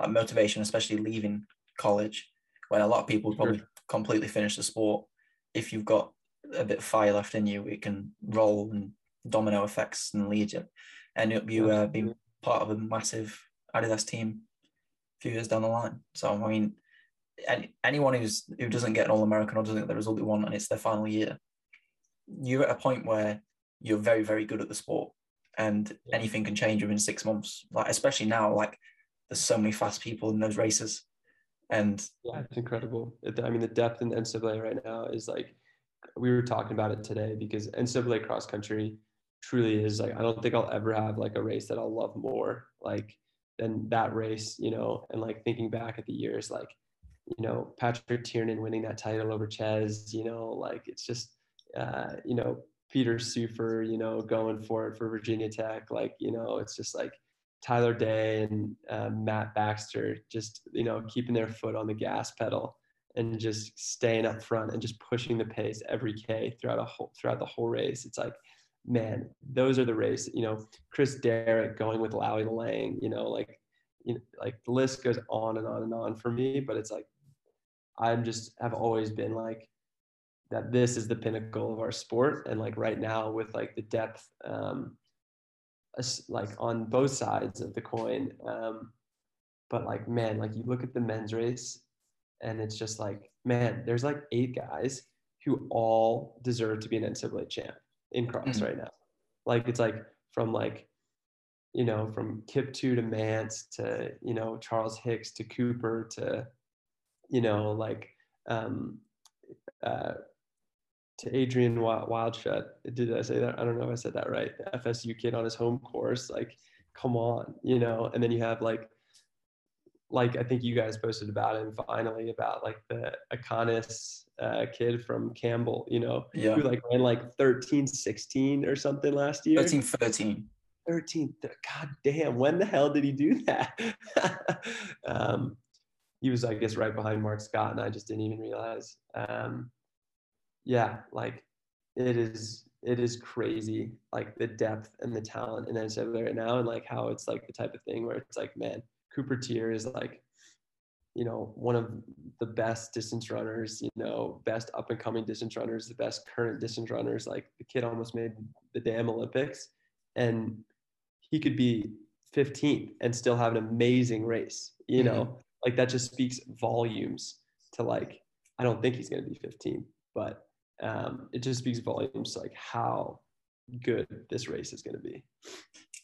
like motivation, especially leaving college, when a lot of people probably sure. completely finish the sport. If you've got a bit of fire left in you, it can roll and domino effects and lead you, end up you uh, being part of a massive Adidas team a few years down the line. So I mean, any, anyone who's who doesn't get an All American or doesn't get the result they want and it's their final year, you're at a point where you're very very good at the sport, and anything can change within six months. Like especially now, like there's so many fast people in those races, and yeah, it's incredible. I mean, the depth in NCAA right now is like we were talking about it today because NCAA cross country truly is like I don't think I'll ever have like a race that I'll love more like than that race, you know. And like thinking back at the years, like you know Patrick Tiernan winning that title over Ches, you know, like it's just uh, you know Peter Seufer, you know, going for it for Virginia Tech, like you know, it's just like Tyler Day and uh, Matt Baxter just you know keeping their foot on the gas pedal and just staying up front and just pushing the pace every K throughout a whole throughout the whole race. It's like man, those are the races. You know, Chris Derrick going with Lawi Lalang. You know, like you know, like the list goes on and on and on for me. But it's like I'm just have always been like that. This is the pinnacle of our sport, and like right now with like the depth, um, like on both sides of the coin. Um, but like man, like you look at the men's race, and it's just like man, there's like eight guys who all deserve to be an NCAA champ in cross mm-hmm. right now. Like it's like from like, you know, from Kiptoo to Mantz to, you know, Charles Hicks to Cooper to, you know, like um uh to Adriaan Wildschutt. Did I say that? I don't know if I said that right. The FSU kid on his home course. Like, come on, you know, and then you have like like I think you guys posted about him finally about like the Athanas uh, kid from Campbell, you know, yeah. who like ran like 13, 16 or something last year. 13, 13. 13. God damn, when the hell did he do that? um, he was, I guess, right behind Mark Scott, and I just didn't even realize. Um, yeah, like it is it is crazy, like the depth and the talent in NCAA right now, and like how it's like the type of thing where it's like, man, Cooper Teare is like, you know, one of the best distance runners, you know, best up and coming distance runners, the best current distance runners. Like the kid almost made the damn Olympics and he could be 15th and still have an amazing race, you know, mm-hmm. like that just speaks volumes to like, I don't think he's going to be 15, but um, it just speaks volumes like how good this race is going to be.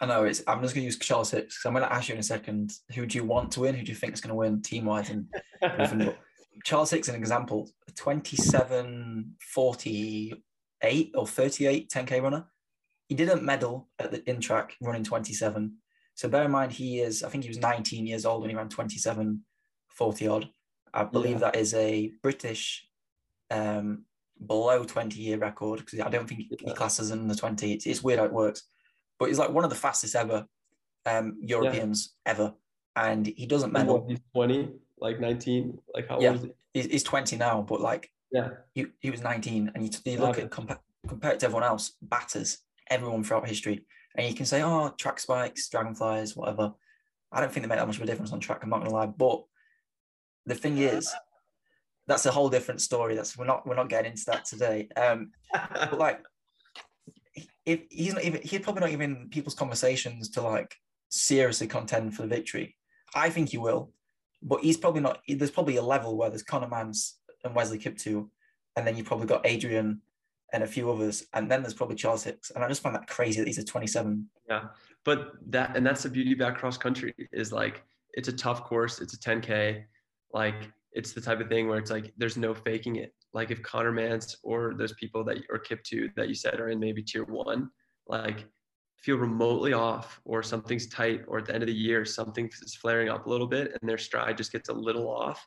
I know it's. I'm just going to use Charles Hicks because I'm going to ask you in a second. Who do you want to win? Who do you think is going to win team wise? And Charles Hicks, an example, 27, 48 or 38 10k runner. He didn't medal at the in track running 27. So bear in mind he is. I think he was 19 years old when he ran 27, 40 odd. I believe yeah. that is a British um, below 20 year record because I don't think he classes in the 20. It's, it's weird how it works but he's like one of the fastest ever um, Europeans yeah. ever, and he doesn't medal. He's twenty, like nineteen, like how yeah, old is he? He's twenty now, but like yeah, he, he was nineteen, and you, you look okay. at compa- compared to everyone else, batters everyone throughout history. And you can say, oh, track spikes, dragonflies, whatever. I don't think they make that much of a difference on track. I'm not going to lie, but the thing is, that's a whole different story. That's we're not we're not getting into that today. Um, but like, if he's not even he's probably not even in people's conversations to like seriously contend for the victory. I think he will, but he's probably not. There's probably a level where there's Conor Mantz and Wesley Kiptoo, and then you've probably got Adrian and a few others, and then there's probably Charles Hicks. And I just find that crazy that he's a 27. Yeah, but that and that's the beauty about cross country is like it's a tough course. It's a 10k, like it's the type of thing where it's like there's no faking it. Like if Conor Mantz or those people that or Kiptoo that you said are in maybe tier one, like feel remotely off or something's tight or at the end of the year something is flaring up a little bit and their stride just gets a little off,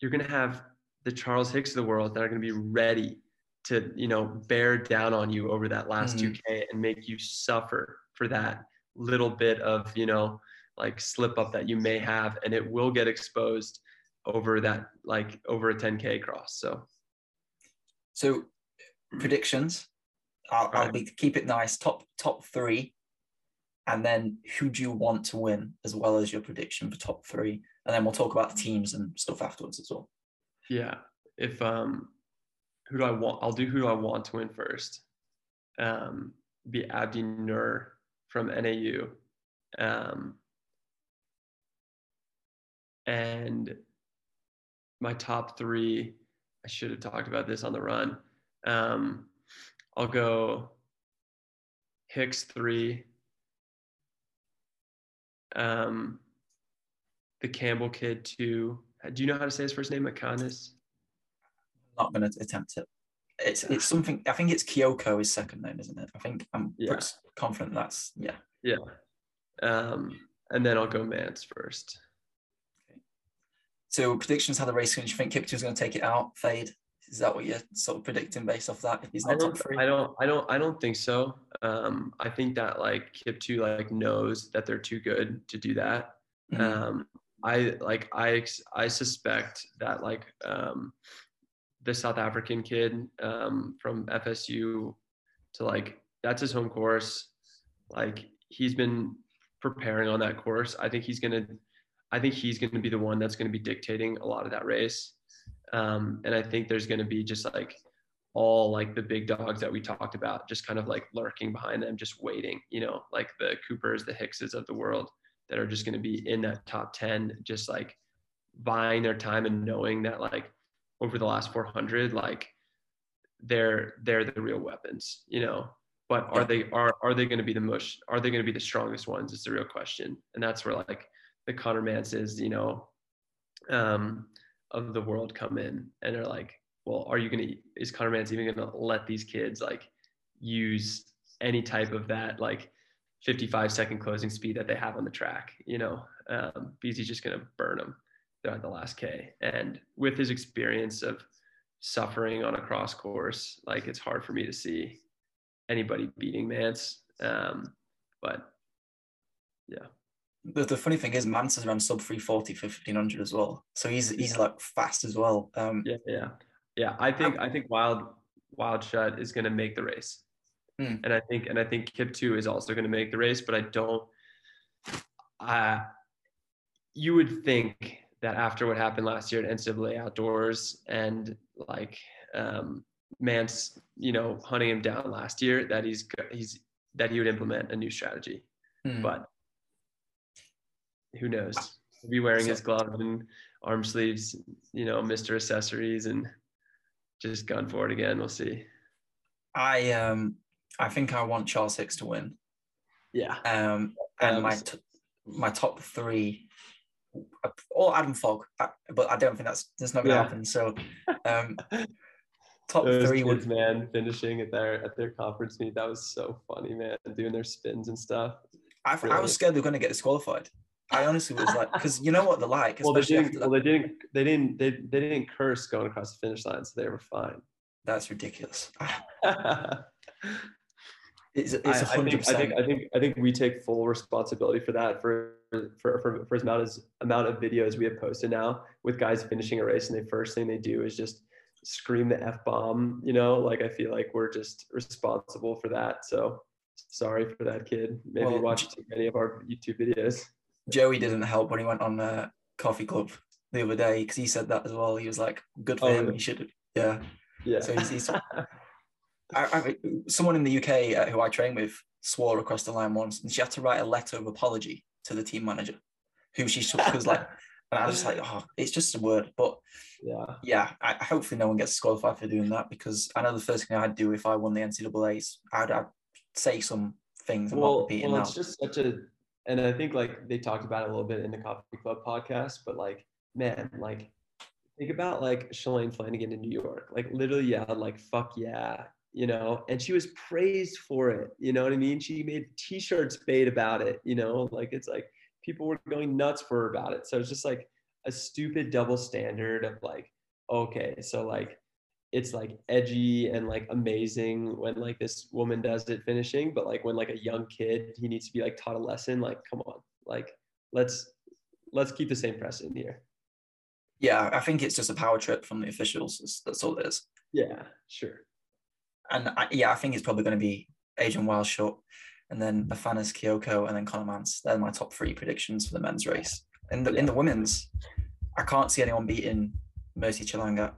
you're gonna have the Charles Hicks of the world that are gonna be ready to you know bear down on you over that last mm-hmm. 2K and make you suffer for that little bit of you know like slip up that you may have and it will get exposed over that like over a 10k cross so. So predictions? I'll, right. I'll be keep it nice top top three. And then who do you want to win as well as your prediction for top three? And then we'll talk about the teams and stuff afterwards as well. Yeah if um who do i want i'll do who do i want to win first. Um be abdi nur from nau um and my top three. I should have talked about this on the run. Um, I'll go Hicks three. Um, the Campbell kid two. Do you know how to say his first name? Makanis. I'm not going to attempt it. It's it's something. I think it's Kioko his second name, isn't it? I think I'm yeah. confident that's yeah. Yeah. Um, and then I'll go Mantz first. So predictions how the race going. Do you think Kiptoo is going to take it out? Fade. Is that what you're sort of predicting based off that? If he's not top three, I don't. I don't. I don't think so. Um, I think that like Kiptoo like knows that they're too good to do that. Mm-hmm. Um, I like. I I suspect that like um, the South African kid um, from FSU to like that's his home course. Like he's been preparing on that course. I think he's gonna I think he's going to be the one that's going to be dictating a lot of that race. Um, and I think there's going to be just like all like the big dogs that we talked about, just kind of like lurking behind them, just waiting, you know, like the Coopers, the Hickses of the world that are just going to be in that top 10, just like buying their time and knowing that like over the last 400, like they're, they're the real weapons, you know, but are they, are, are they going to be the most, are they going to be the strongest ones? Is the real question. And that's where like, the Conor Mantzes, you know, um, of the world come in and are like, well, are you gonna is Conor Mantz even gonna let these kids like use any type of that like 55 second closing speed that they have on the track, you know, um, because he's just gonna burn them throughout the last K. And with his experience of suffering on a cross course, like it's hard for me to see anybody beating Mantz. Um, but yeah the, the funny thing is, Mantz is around sub 340 for 1500 as well. So he's he's like fast as well. Um, yeah, yeah, yeah. I think I think Wild Wildschutt is going to make the race, hmm. and I think and I think Kiptoo is also going to make the race. But I don't. Uh, you would think that after what happened last year at NCAA Outdoors and like um, Mantz, you know, hunting him down last year, that he's he's that he would implement a new strategy. Hmm. But who knows? He'll be wearing his gloves and arm sleeves, you know, Mr. Accessories and just gun for it again. We'll see. I um I think I want Charles Hicks to win. Yeah. Um and um, my t- my top three or Adam Fogg, but I don't think that's that's not gonna yeah. happen. So um top Those three kids, would man finishing at their at their conference meet. That was so funny, man, doing their spins and stuff. I, I was scared they were going to get disqualified. I honestly was like, because you know what they're like. Well, they didn't. Well, they didn't. They didn't. They, they didn't curse going across the finish line, so they were fine. That's ridiculous. it's, it's I, I, think, I think. I think. I think we take full responsibility for that. For for for, for as amount as amount of videos we have posted now with guys finishing a race, and the first thing they do is just scream the f bomb. You know, like I feel like we're just responsible for that. So sorry for that kid. Maybe Well, watched too many of our YouTube videos. Joey didn't help when he went on uh, Coffee Club the other day because he said that as well. He was like, "Good for Oh, him. He should." Yeah. Yeah. So he's, he's I, I, someone in the UK uh, who I train with swore across the line once, and she had to write a letter of apology to the team manager, who she because like, and I was just like, oh, it's just a word, but yeah. yeah, I, hopefully no one gets disqualified for doing that because I know the first thing I'd do if I won the NCAA's, I'd, I'd say some things I'm not Well, repeating well it's just such a, and I think like they talked about it a little bit in the Coffee Club podcast, but like, man, like, think about like Shalane Flanagan in New York, like literally yelled like "fuck yeah," you know, and she was praised for it. You know what I mean? She made T-shirts made about it. You know, like it's like people were going nuts for her about it. So it's just like a stupid double standard of like, okay, so like it's like edgy and like amazing when like this woman does it finishing, but like when like a young kid, he needs to be like taught a lesson. Like, come on, like let's let's keep the same precedent here. yeah, I think it's just a power trip from the officials. That's, all it is. Yeah, sure. And I, yeah, I think it's probably going to be Adriaan Wildschutt and then Athanas Kioko and then Conor Mantz. They're my top three predictions for the men's race. In the in the women's, I can't see anyone beating Mercy Chelangat.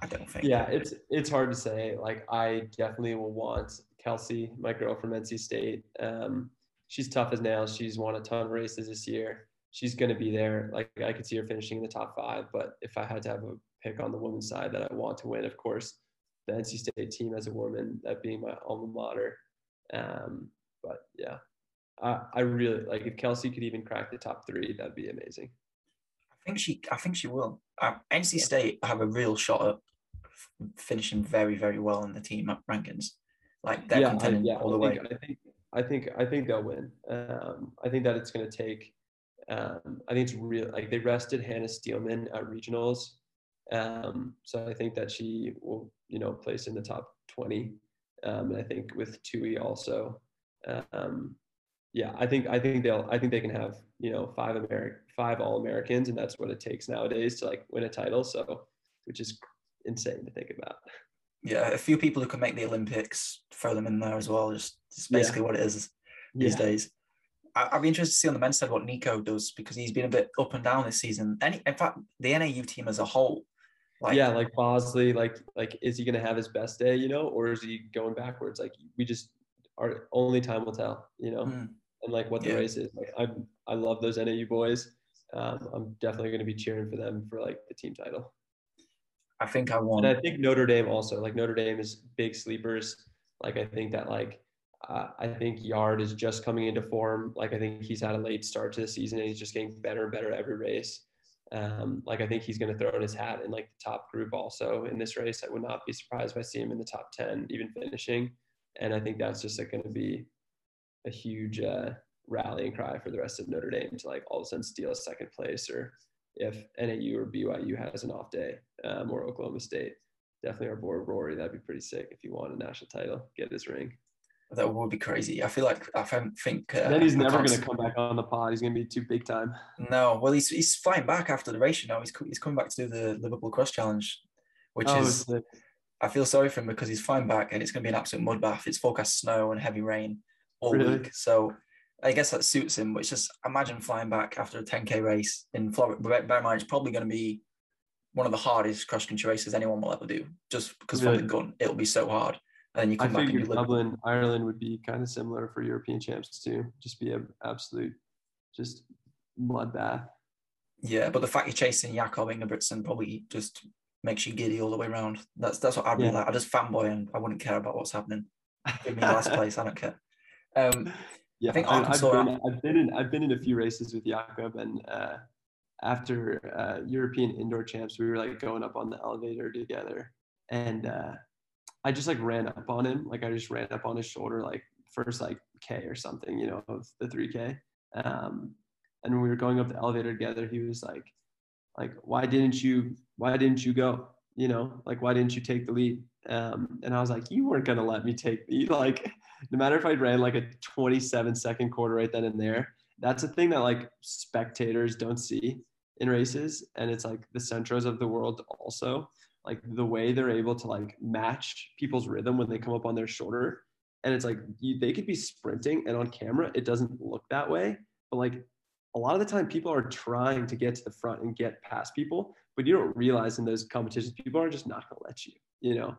I don't think. Yeah, it's it's hard to say. Like I definitely will want Kelsey, my girl from NC State. Um, she's tough as nails. She's won a ton of races this year. She's going to be there. Like I could see her finishing in the top five. But if I had to have a pick on the women's side that I want to win, of course, the NC State team as a woman, that being my alma mater. Um, but yeah, I, I really like if Kelsey could even crack the top three, that'd be amazing. I think she. I think she will. Uh, NC State have a real shot at f- finishing very, very well in the team rankings. Like they're yeah, I, contending yeah, all the I way. think, I think I think I think they'll win. Um, I think that it's going to take. Um, I think it's real. Like they rested Hannah Steelman at regionals, um, so I think that she will, you know, place in the top twenty. Um, and I think with Tuohy also, um, yeah, I think I think they'll I think they can have you know five American five All Americans, and that's what it takes nowadays to like win a title. So, which is insane to think about. Yeah, a few people who can make the Olympics, throw them in there as well. Just it's Yeah. basically what it is these Yeah. days. I, I'd be interested to see on the men's side what Nico does because he's been a bit up and down this season. Any, in fact, the NAU team as a whole, like yeah, like Bosley, like like is he gonna have his best day, you know, or is he going backwards? Like we just our only time will tell, you know, mm, and like what the Yeah. race is. Like I I love those NAU boys. Um, I'm definitely gonna be cheering for them for like the team title. I think I won. And I think Notre Dame also like Notre Dame is big sleepers. Like I think that like uh, I think Yard is just coming into form. Like I think he's had a late start to the season and he's just getting better and better every race. Um, like I think he's going to throw in his hat in like the top group also in this race. I would not be surprised if I see him in the top ten, even finishing. And I think that's just like going to be a huge uh, rallying cry for the rest of Notre Dame to like all of a sudden steal a second place, or if NAU or BYU has an off day, um, or Oklahoma State. Definitely our boy Rory. That'd be pretty sick if he won a national title, get his ring. that would be crazy. I feel like I fin- think. Uh, then he's I never going to come back on the pod. He's going to be too big time. No, well, he's he's flying back after the race. You know, he's he's coming back to do the Liverpool Cross Challenge, which Oh, is sick. I feel sorry for him because he's flying back and it's going to be an absolute mud bath. It's forecast snow and heavy rain all Really? week. So I guess that suits him. But it's just imagine flying back after a 10K race in Florida. Bear in mind, it's probably going to be one of the hardest cross country races anyone will ever do just because from Really? the gun, it'll be so hard. And then you I come back and you figured live. Dublin, Ireland would be kind of similar for European champs too. Just be an absolute, just mud bath. Yeah, but the fact you're chasing Jakob Ingebrigtsen probably just makes you giddy all the way around. That's that's what I'd be Yeah. like. I just fanboy and I wouldn't care about what's happening. Give me the last place. I don't care. Um, Yeah, think I have been, I've been in I've been in a few races with Jakob, and uh, after uh, European indoor champs, we were like going up on the elevator together, and uh, I just like ran up on him, like I just ran up on his shoulder, like first like K or something, you know, of the three K. Um, and when we were going up the elevator together, he was like, like why didn't you why didn't you go? You know, like why didn't you take the lead? Um, and I was like, you weren't gonna let me take the like no matter if I ran like a 27 second quarter right then and there, that's a thing that like spectators don't see in races. And it's like the centros of the world also, like the way they're able to like match people's rhythm when they come up on their shoulder. And it's like you, they could be sprinting and on camera it doesn't look that way. But like a lot of the time people are trying to get to the front and get past people but you don't realize in those competitions people are just not going to let you you know?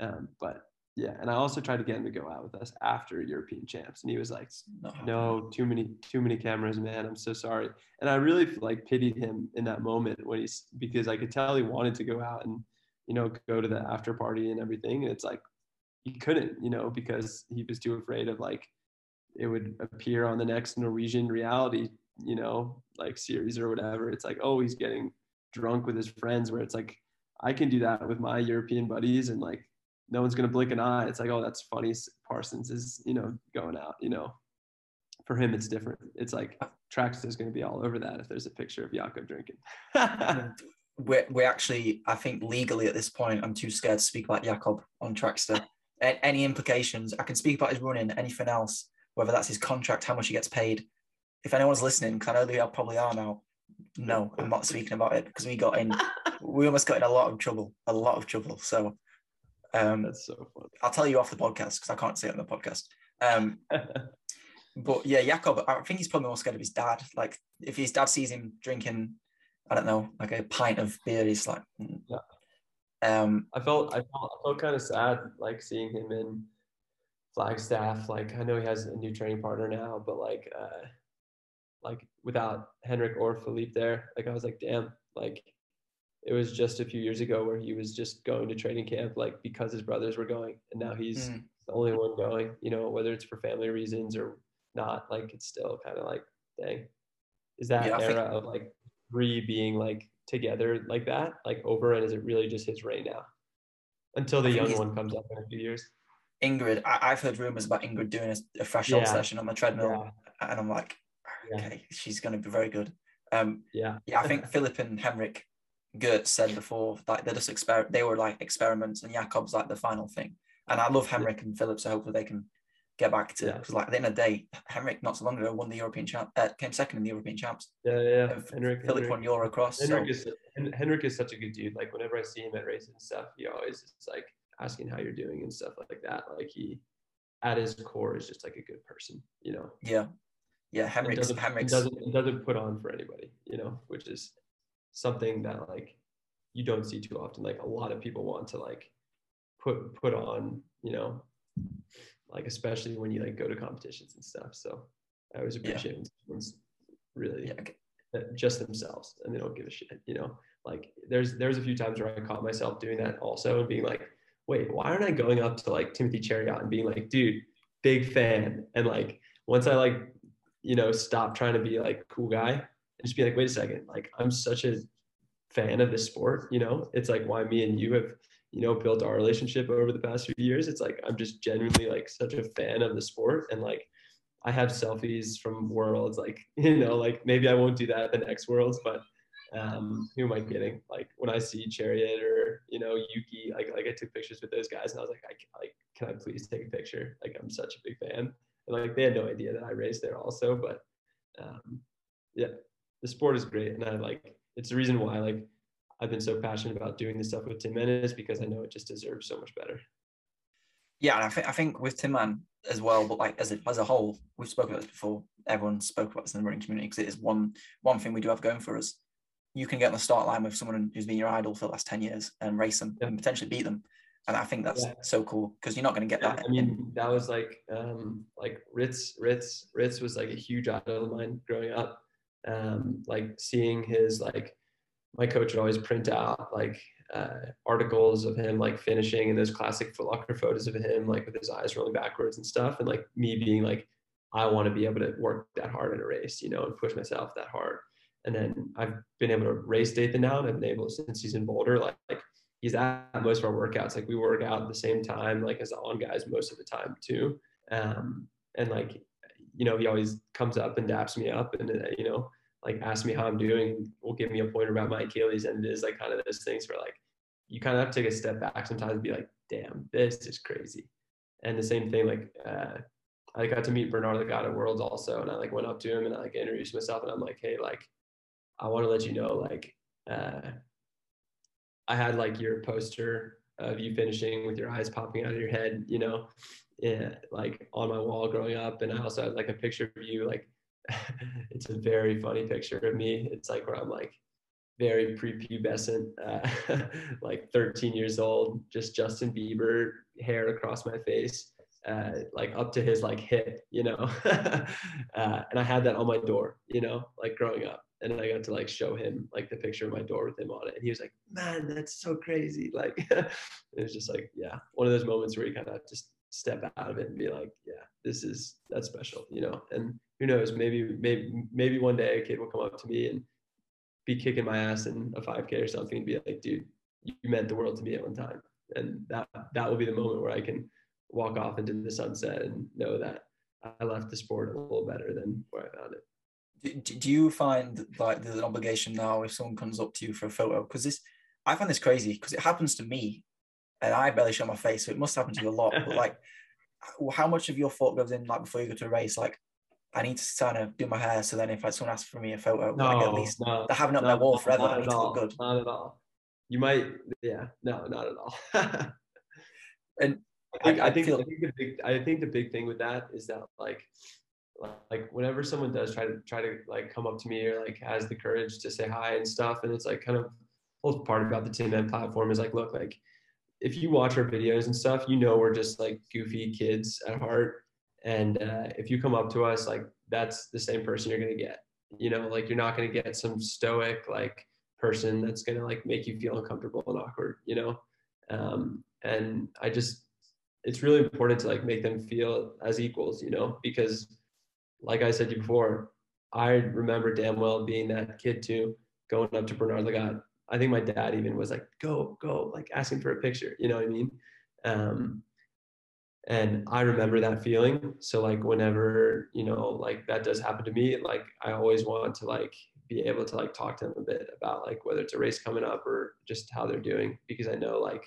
Um, but yeah and i also tried to get him to go out with us after european champs and he was like no too many too many cameras man i'm so sorry and i really like pitied him in that moment when he's because i could tell he wanted to go out and you know go to the after party and everything and it's like he couldn't, you know, because he was too afraid of like it would appear on the next Norwegian reality, you know, like series or whatever. It's like, oh, he's getting drunk with his friends, where it's like, I can do that with my European buddies and like no one's gonna blink an eye. It's like, oh, that's funny. Parsons is, you know, going out, you know. For him, it's different. It's like oh, Trackstaa is going to be all over that if there's a picture of Jakob drinking. we we actually, I think legally at this point, I'm too scared to speak about Jakob on Trackstaa any implications. I can speak about his running, anything else, whether that's his contract, how much he gets paid. If anyone's listening, because I know they probably are now, no, I'm not speaking about it because we got in, we almost got in a lot of trouble, a lot of trouble. So, um, that's so fun. I'll tell you off the podcast because I can't say it on the podcast. Um, but yeah, Jakob, I think he's probably more scared of his dad. Like if his dad sees him drinking, I don't know, like a pint of beer, he's like, mm, yeah. Um, I felt I felt, I felt kind of sad like seeing him in Flagstaff. Like I know he has a new training partner now, but like uh, like without Henrik or Filip there, like I was like, damn, like it was just a few years ago where he was just going to training camp like because his brothers were going, and now he's mm. the only one going. You know, whether it's for family reasons or not, like it's still kind of like, dang, is that yeah, era think- of like three being like together like that, like over, and is it really just his reign now? Until the young one comes up in a few years. Ingrid, I, have heard rumors about Ingrid doing a, a threshold yeah. session on the treadmill, yeah. and I'm like, okay, she's going to be very good. Um, yeah, yeah. I think Filip and Henrik Gjert said before like they're just exper- they were like experiments, and Jakob's like the final thing. And I love Henrik and Filip, so hopefully they can get back to because yeah. like at the end of the day, Henrik not so long ago won the European champ, uh, came second in the European champs. Yeah, yeah. Henrik, Filip won Eurocross. Henrik so. is Henrik is such a good dude. Like whenever I see him at races and stuff, he always is like asking how you're doing and stuff like that. Like he, at his core, is just like a good person. You know. Yeah. Yeah, Henrik doesn't, Henrik doesn't doesn't put on for anybody, you know, which is something that like you don't see too often. Like a lot of people want to like put put on, you know, like especially when you like go to competitions and stuff. So I always appreciate yeah. when someone's really yeah. just themselves and they don't give a shit. You know, like there's there's a few times where I caught myself doing that also and being like, wait, why aren't I going up to like Timothy Cheruiyot and being like, dude, big fan, and like once I like you know stop trying to be like cool guy just be like, wait a second, like I'm such a fan of this sport. You know, it's like why me and you have you know built our relationship over the past few years it's like i'm just genuinely like such a fan of the sport and like i have selfies from worlds like you know like maybe i won't do that at the next worlds but um, who am I kidding? Like when I see Cheruiyot or you know Yuki, like like I took pictures with those guys and I was like, I like can I please take a picture? Like I'm such a big fan, and like they had no idea that I raced there also, but um, yeah, the sport is great, and I like it's the reason why like I've been so passionate about doing this stuff with Tim is because I know it just deserves so much better. Yeah, and I think I think with Tinman as well, but like as a as a whole, we've spoken about this before. Everyone spoke about this in the running community because it is one one thing we do have going for us. You can get on the start line with someone who's been your idol for the last ten years and race them yeah. and potentially beat them. And I think that's yeah. so cool because you're not going to get yeah, that. I mean, that was like um, like Ritz Ritz Ritz was like a huge idol of mine growing up. Um, like seeing his like my coach would always print out like uh, articles of him like finishing and those classic Foot Locker photos of him like with his eyes rolling backwards and stuff, and like me being like, I want to be able to work that hard in a race, you know, and push myself that hard. And then I've been able to race Dathan now, and I've been able since he's in Boulder, like, like he's at most of our workouts. Like we work out at the same time, like as the on guys most of the time too. Um, and like, you know, he always comes up and daps me up, and uh, you know, like asks me how I'm doing, will give me a pointer about my Achilles. And it is like kind of those things where like you kind of have to take a step back sometimes and be like, damn, this is crazy. And the same thing, like uh, I got to meet Bernard Lagat at Worlds also, and I like went up to him and I like introduced myself, and I'm like, hey, like I want to let you know, like uh, I had like your poster of you finishing with your eyes popping out of your head, you know, in, like on my wall growing up. And I also had like a picture of you. Like it's a very funny picture of me. It's like where I'm like very prepubescent, uh, like 13 years old, just Justin Bieber hair across my face, uh, like up to his like hip, you know. uh, and I had that on my door, you know, like growing up. And I got to like show him like the picture of my door with him on it. And he was like, man, that's so crazy. Like it was just like, yeah, one of those moments where you kind of just step out of it and be like, yeah, this is that's special, you know. And who knows, maybe maybe maybe one day a kid will come up to me and be kicking my ass in a 5K or something and be like, dude, you meant the world to me at one time. And that that will be the moment where I can walk off into the sunset and know that I left the sport a little better than where I found it. Do, do you find like there's an obligation now if someone comes up to you for a photo? Because this, I find this crazy because it happens to me, and I barely show my face, so it must happen to you a lot. but like, how much of your thought goes in like before you go to a race? Like, I need to kind of do my hair. So then if like, someone asks for me a photo, no, like at least no, they're having up no, their wall forever. Not at all. Good. Not at all. You might, yeah, no, not at all. and I think, I, I think, feel... I think the big, I think the big thing with that is that like, like whenever someone does try to try to like come up to me or like has the courage to say hi and stuff, and it's like kind of whole part about the Tinman platform is like, look, like if you watch our videos and stuff, you know we're just like goofy kids at heart and uh, if you come up to us, like that's the same person you're gonna get. You know, like you're not gonna get some stoic like person that's gonna like make you feel uncomfortable and awkward. You know, um, and I just it's really important to like make them feel as equals. You know, because like I said before, I remember damn well being that kid too, going up to Bernard Lagat. I think my dad even was like, "Go, go!" Like asking for a picture. You know what I mean? Um, and i remember that feeling so like whenever you know like that does happen to me like i always want to like be able to like talk to them a bit about like whether it's a race coming up or just how they're doing because i know like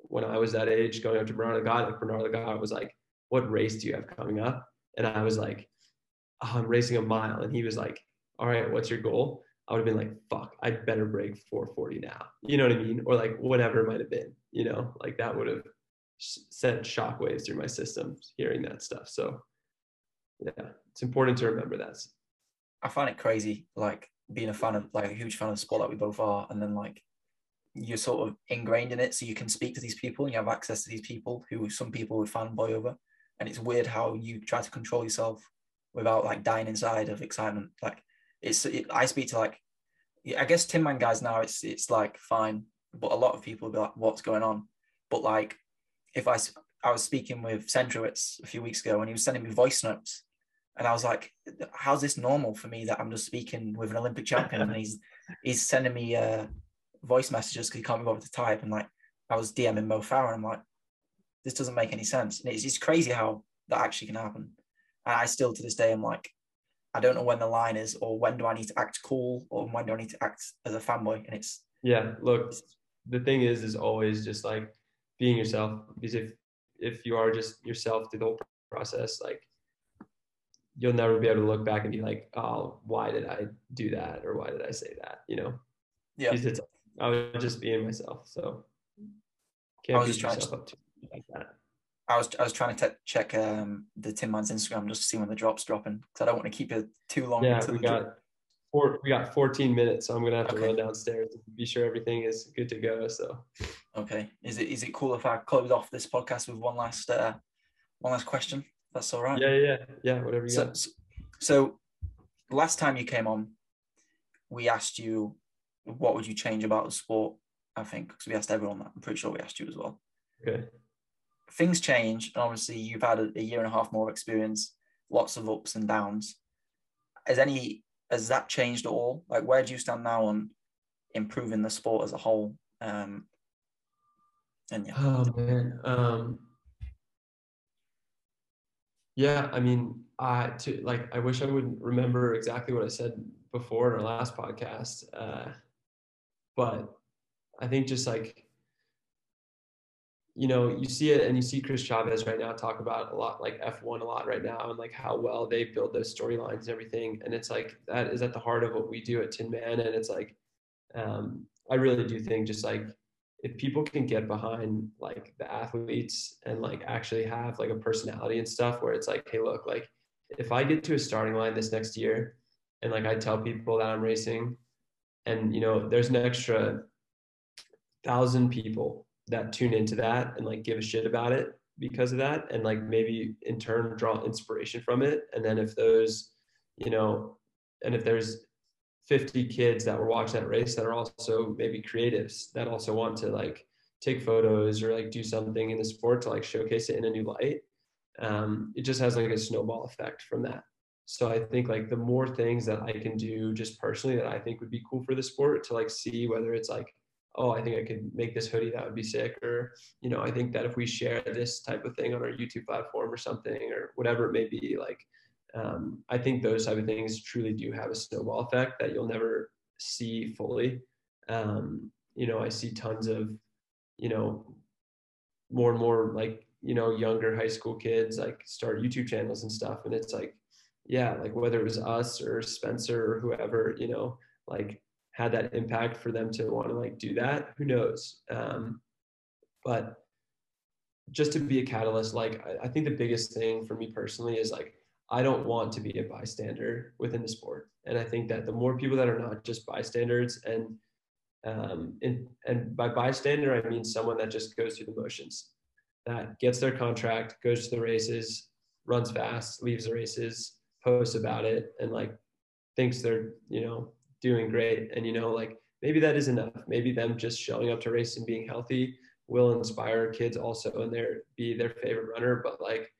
when i was that age going up to bernard lagat like bernard lagat was like what race do you have coming up and i was like oh, i'm racing a mile and he was like all right what's your goal i would have been like fuck i'd better break 440 now you know what i mean or like whatever it might have been you know like that would have sent shockwaves through my system hearing that stuff. So yeah, it's important to remember that. I find it crazy, like being a fan of like a huge fan of sport that we both are, and then like you're sort of ingrained in it, so you can speak to these people and you have access to these people who some people would fanboy over, and it's weird how you try to control yourself without like dying inside of excitement. Like it's, it, I speak to like, I guess Tinman guys now, it's it's like fine, but a lot of people be like, what's going on? But like if I, I was speaking with Centrowitz a few weeks ago and he was sending me voice notes and I was like, how's this normal for me that I'm just speaking with an Olympic champion and he's, he's sending me uh, voice messages because he can't be bothered to type. And like, I was DMing Mo Farah and I'm like, this doesn't make any sense. And it's, it's crazy how that actually can happen. And I still to this day, I'm like, I don't know when the line is or when do I need to act cool or when do I need to act as a fanboy. And it's, yeah, look, the thing is, is always just like, being yourself. Because if if you are just yourself through the whole process like you'll never be able to look back and be like oh why did i do that or why did i say that? You know? Yeah. Because it's i was just being myself so. Can't beat yourself to, up too like that I was I was trying to t- check um, the Tinman's Instagram just to see when the drop's dropping because I don't want to keep it too long. Yeah, we got drop. four, we got 14 minutes, so I'm gonna have to okay. run downstairs and be sure everything is good to go. So Okay. Is it is it cool if I close off this podcast with one last uh, one last question? That's all right. Yeah, yeah, yeah. Whatever you so, got. So, last time you came on, we asked you what would you change about the sport. I think because we asked everyone that. I'm pretty sure we asked you as well. Okay. Things change, and obviously you've had a, a year and a half more experience, lots of ups and downs. Has any has that changed at all? Like, where do you stand now on improving the sport as a whole? Um, and yeah. Oh man. Um, yeah, I mean, I to like I wish I would remember exactly what I said before in our last podcast. Uh, but I think just like you know, you see it and you see Chris Chavez right now talk about a lot like F1 a lot right now and like how well they build those storylines and everything. And it's like that is at the heart of what we do at Tinman. And it's like um, I really do think just like if people can get behind like the athletes and like actually have like a personality and stuff where it's like hey look like if i get to a starting line this next year and like i tell people that i'm racing and you know there's an extra thousand people that tune into that and like give a shit about it because of that and like maybe in turn draw inspiration from it. And then if those you know and if there's 50 kids that were watching that race that are also maybe creatives that also want to like take photos or like do something in the sport to like showcase it in a new light um, it just has like a snowball effect from that. So i think like the more things that i can do just personally that i think would be cool for the sport to like see whether it's like oh, I think I could make this hoodie, that would be sick. Or, you know, I think that if we share this type of thing on our YouTube platform or something, or whatever it may be, like, um, I think those type of things truly do have a snowball effect that you'll never see fully. Um, you know, I see tons of, you know, more and more like, you know, younger high school kids like start YouTube channels and stuff. And it's like, yeah, like whether it was us or Spencer or whoever, you know, like had that impact for them to want to like do that who knows? Um, but just to be a catalyst like I, I think the biggest thing for me personally is like i don't want to be a bystander within the sport. And i think that the more people that are not just bystanders and um, and, and by bystander i mean someone that just goes through the motions that gets their contract goes to the races runs fast leaves the races posts about it and like thinks they're you know doing great. And, you know, like maybe that is enough. Maybe them just showing up to race and being healthy will inspire kids also and their be their favorite runner. But like,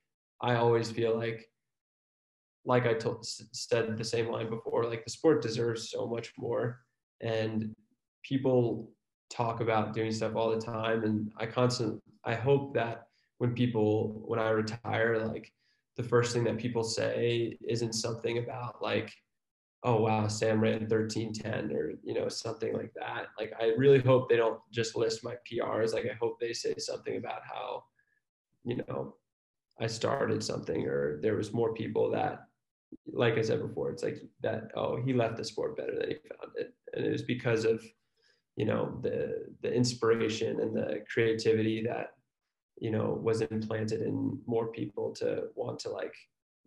I always feel like, like I told, said the same line before, like the sport deserves so much more. And people talk about doing stuff all the time. And I constantly, I hope that when people, when I retire, like the first thing that people say isn't something about like, oh wow sam ran 1310 or you know something like that. Like i really hope they don't just list my prs like i hope they say something about how you know i started something or there was more people that like i said before it's like that oh he left the sport better than he found it. And it was because of you know the the inspiration and the creativity that you know was implanted in more people to want to like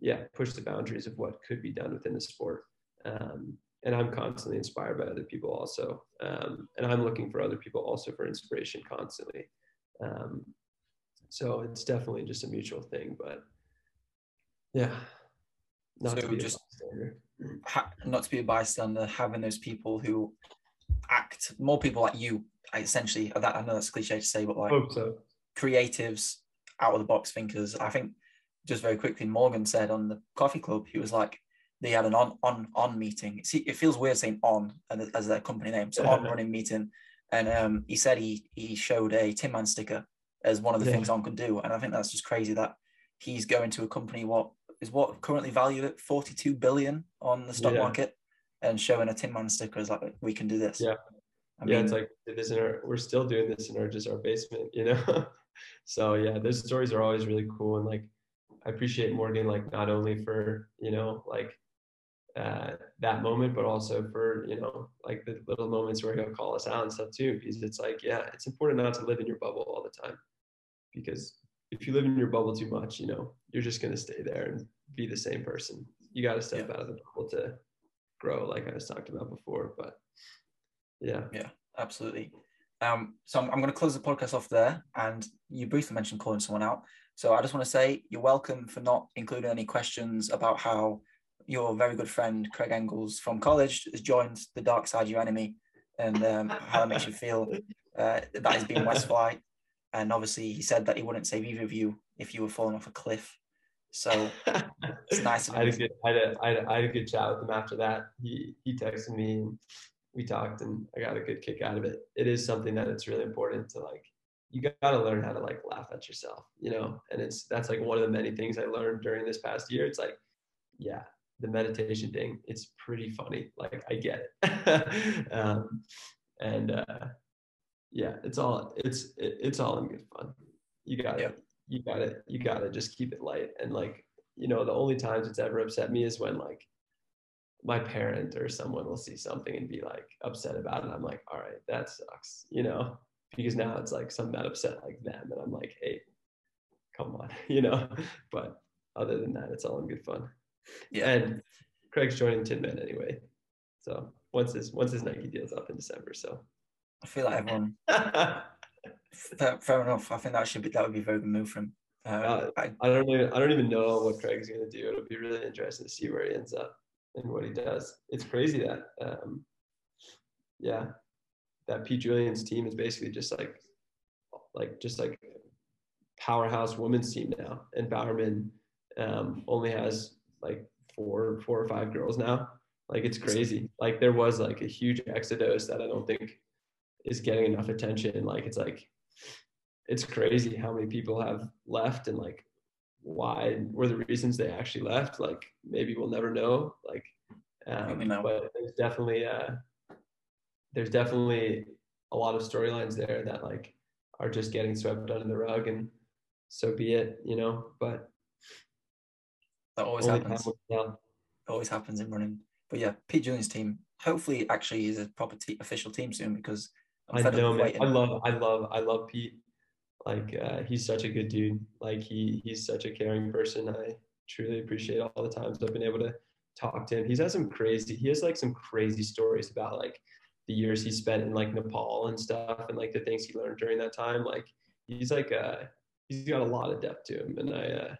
yeah push the boundaries of what could be done within the sport um, and I'm constantly inspired by other people also. Um, and I'm looking for other people also for inspiration constantly. Um, so it's definitely just a mutual thing, but yeah, not so to be just ha- not to be a bystander, having those people who act more people like you, essentially. That I know that's cliche to say, but like so. creatives, out of the box thinkers. I think just very quickly, Morgan said on the coffee club, he was like, they had an on on on meeting. See, it feels weird saying on as their company name. So on running meeting, and um, he said he he showed a Tinman sticker as one of the yeah. things on can do, and I think that's just crazy that he's going to a company what is what currently valued at 42 billion on the stock yeah. market and showing a Tinman sticker is like we can do this. Yeah. I yeah, mean, it's like this in our, we're still doing this in our just our basement, you know. so yeah, those stories are always really cool, and like I appreciate Morgan like not only for you know like uh, that moment, but also for you know like the little moments where he'll call us out and stuff too. Because it's like, yeah, it's important not to live in your bubble all the time, because if you live in your bubble too much, you know, you're just gonna stay there and be the same person. You got to step yeah. out of the bubble to grow, like I was talked about before. But yeah, yeah, absolutely. Um, so I'm, I'm going to close the podcast off there, and you briefly mentioned calling someone out. So I just want to say you're welcome for not including any questions about how your very good friend Craig Engels from college has joined the dark side your enemy, and um, how that makes you feel. Uh, that is being West Flight, and obviously he said that he wouldn't save either of you if you were falling off a cliff. So it's nice. I had, a good, I, had a, I, had a, I had a good chat with him after that. He he texted me and we talked, and I got a good kick out of it. It is something that it's really important to like. You got to learn how to like laugh at yourself, you know, and it's that's like one of the many things I learned during this past year. It's like, yeah, the meditation thing, it's pretty funny. Like I get it. um, and uh, yeah, it's all it's it, it's all in good fun. You got it. You got it. You got to just keep it light. And like you know, the only times it's ever upset me is when like my parent or someone will see something and be like upset about it. I'm like, all right, that sucks. You know, because now it's like something that upset like them, and I'm like, hey, come on, you know. But other than that, it's all in good fun. Yeah. And Craig's joining Tinman anyway, so once his once his Nike deal's up in December, so I feel like everyone. fair, fair, enough. I think that should be that would be a very good move from. Uh, uh, I, I don't even I don't even know what Craig's gonna do. It'll be really interesting to see where he ends up and what he does. It's crazy that um, yeah, that Pete Julian's team is basically just like like just like powerhouse women's team now, and Bowerman um, only has like four four or five girls now. Like it's crazy. Like there was like a huge exodus that I don't think is getting enough attention. Like it's like it's crazy how many people have left and like why were the reasons they actually left. Like maybe we'll never know. Like um, know. but there's definitely uh there's definitely a lot of storylines there that like are just getting swept under the rug and so be it, you know. But that always happens. It always happens in running. But yeah, Pete Julian's team hopefully actually is a proper te- official team soon because I'm i know, man. I love, I love, I love Pete. Like uh, he's such a good dude. Like he he's such a caring person. I truly appreciate all the times I've been able to talk to him. He's had some crazy. He has like some crazy stories about like the years he spent in like Nepal and stuff, and like the things he learned during that time. Like he's like uh he's got a lot of depth to him. And I uh,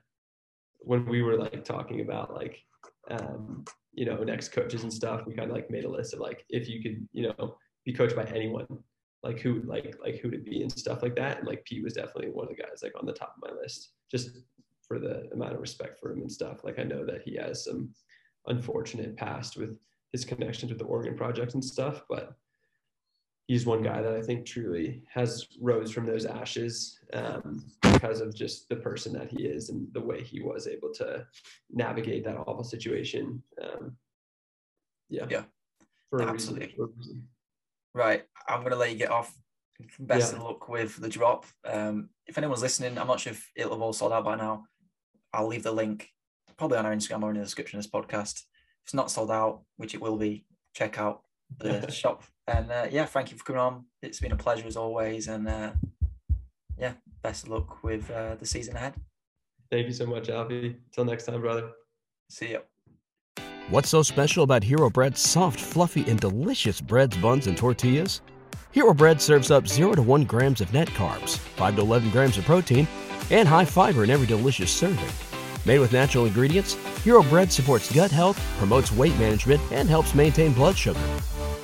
when we were like talking about like um you know next coaches and stuff, we kind of like made a list of like if you could you know be coached by anyone like who like like who to be and stuff like that. And like Pete was definitely one of the guys like on the top of my list, just for the amount of respect for him and stuff. Like I know that he has some unfortunate past with his connections with the Oregon project and stuff, but he's one guy that I think truly has rose from those ashes um, because of just the person that he is and the way he was able to navigate that awful situation. Um, yeah. Yeah. For Absolutely. Right. I'm going to let you get off. Best yeah. of luck with the drop. Um, if anyone's listening, I'm not sure if it'll have all sold out by now. I'll leave the link probably on our Instagram or in the description of this podcast. If it's not sold out, which it will be, check out the shop. And uh, yeah, thank you for coming on. It's been a pleasure as always. And uh, yeah, best of luck with uh, the season ahead. Thank you so much, Alfie. Till next time, brother. See you. What's so special about Hero Bread's soft, fluffy, and delicious breads, buns, and tortillas? Hero Bread serves up 0 to 1 grams of net carbs, 5 to 11 grams of protein, and high fiber in every delicious serving. Made with natural ingredients, Hero Bread supports gut health, promotes weight management, and helps maintain blood sugar.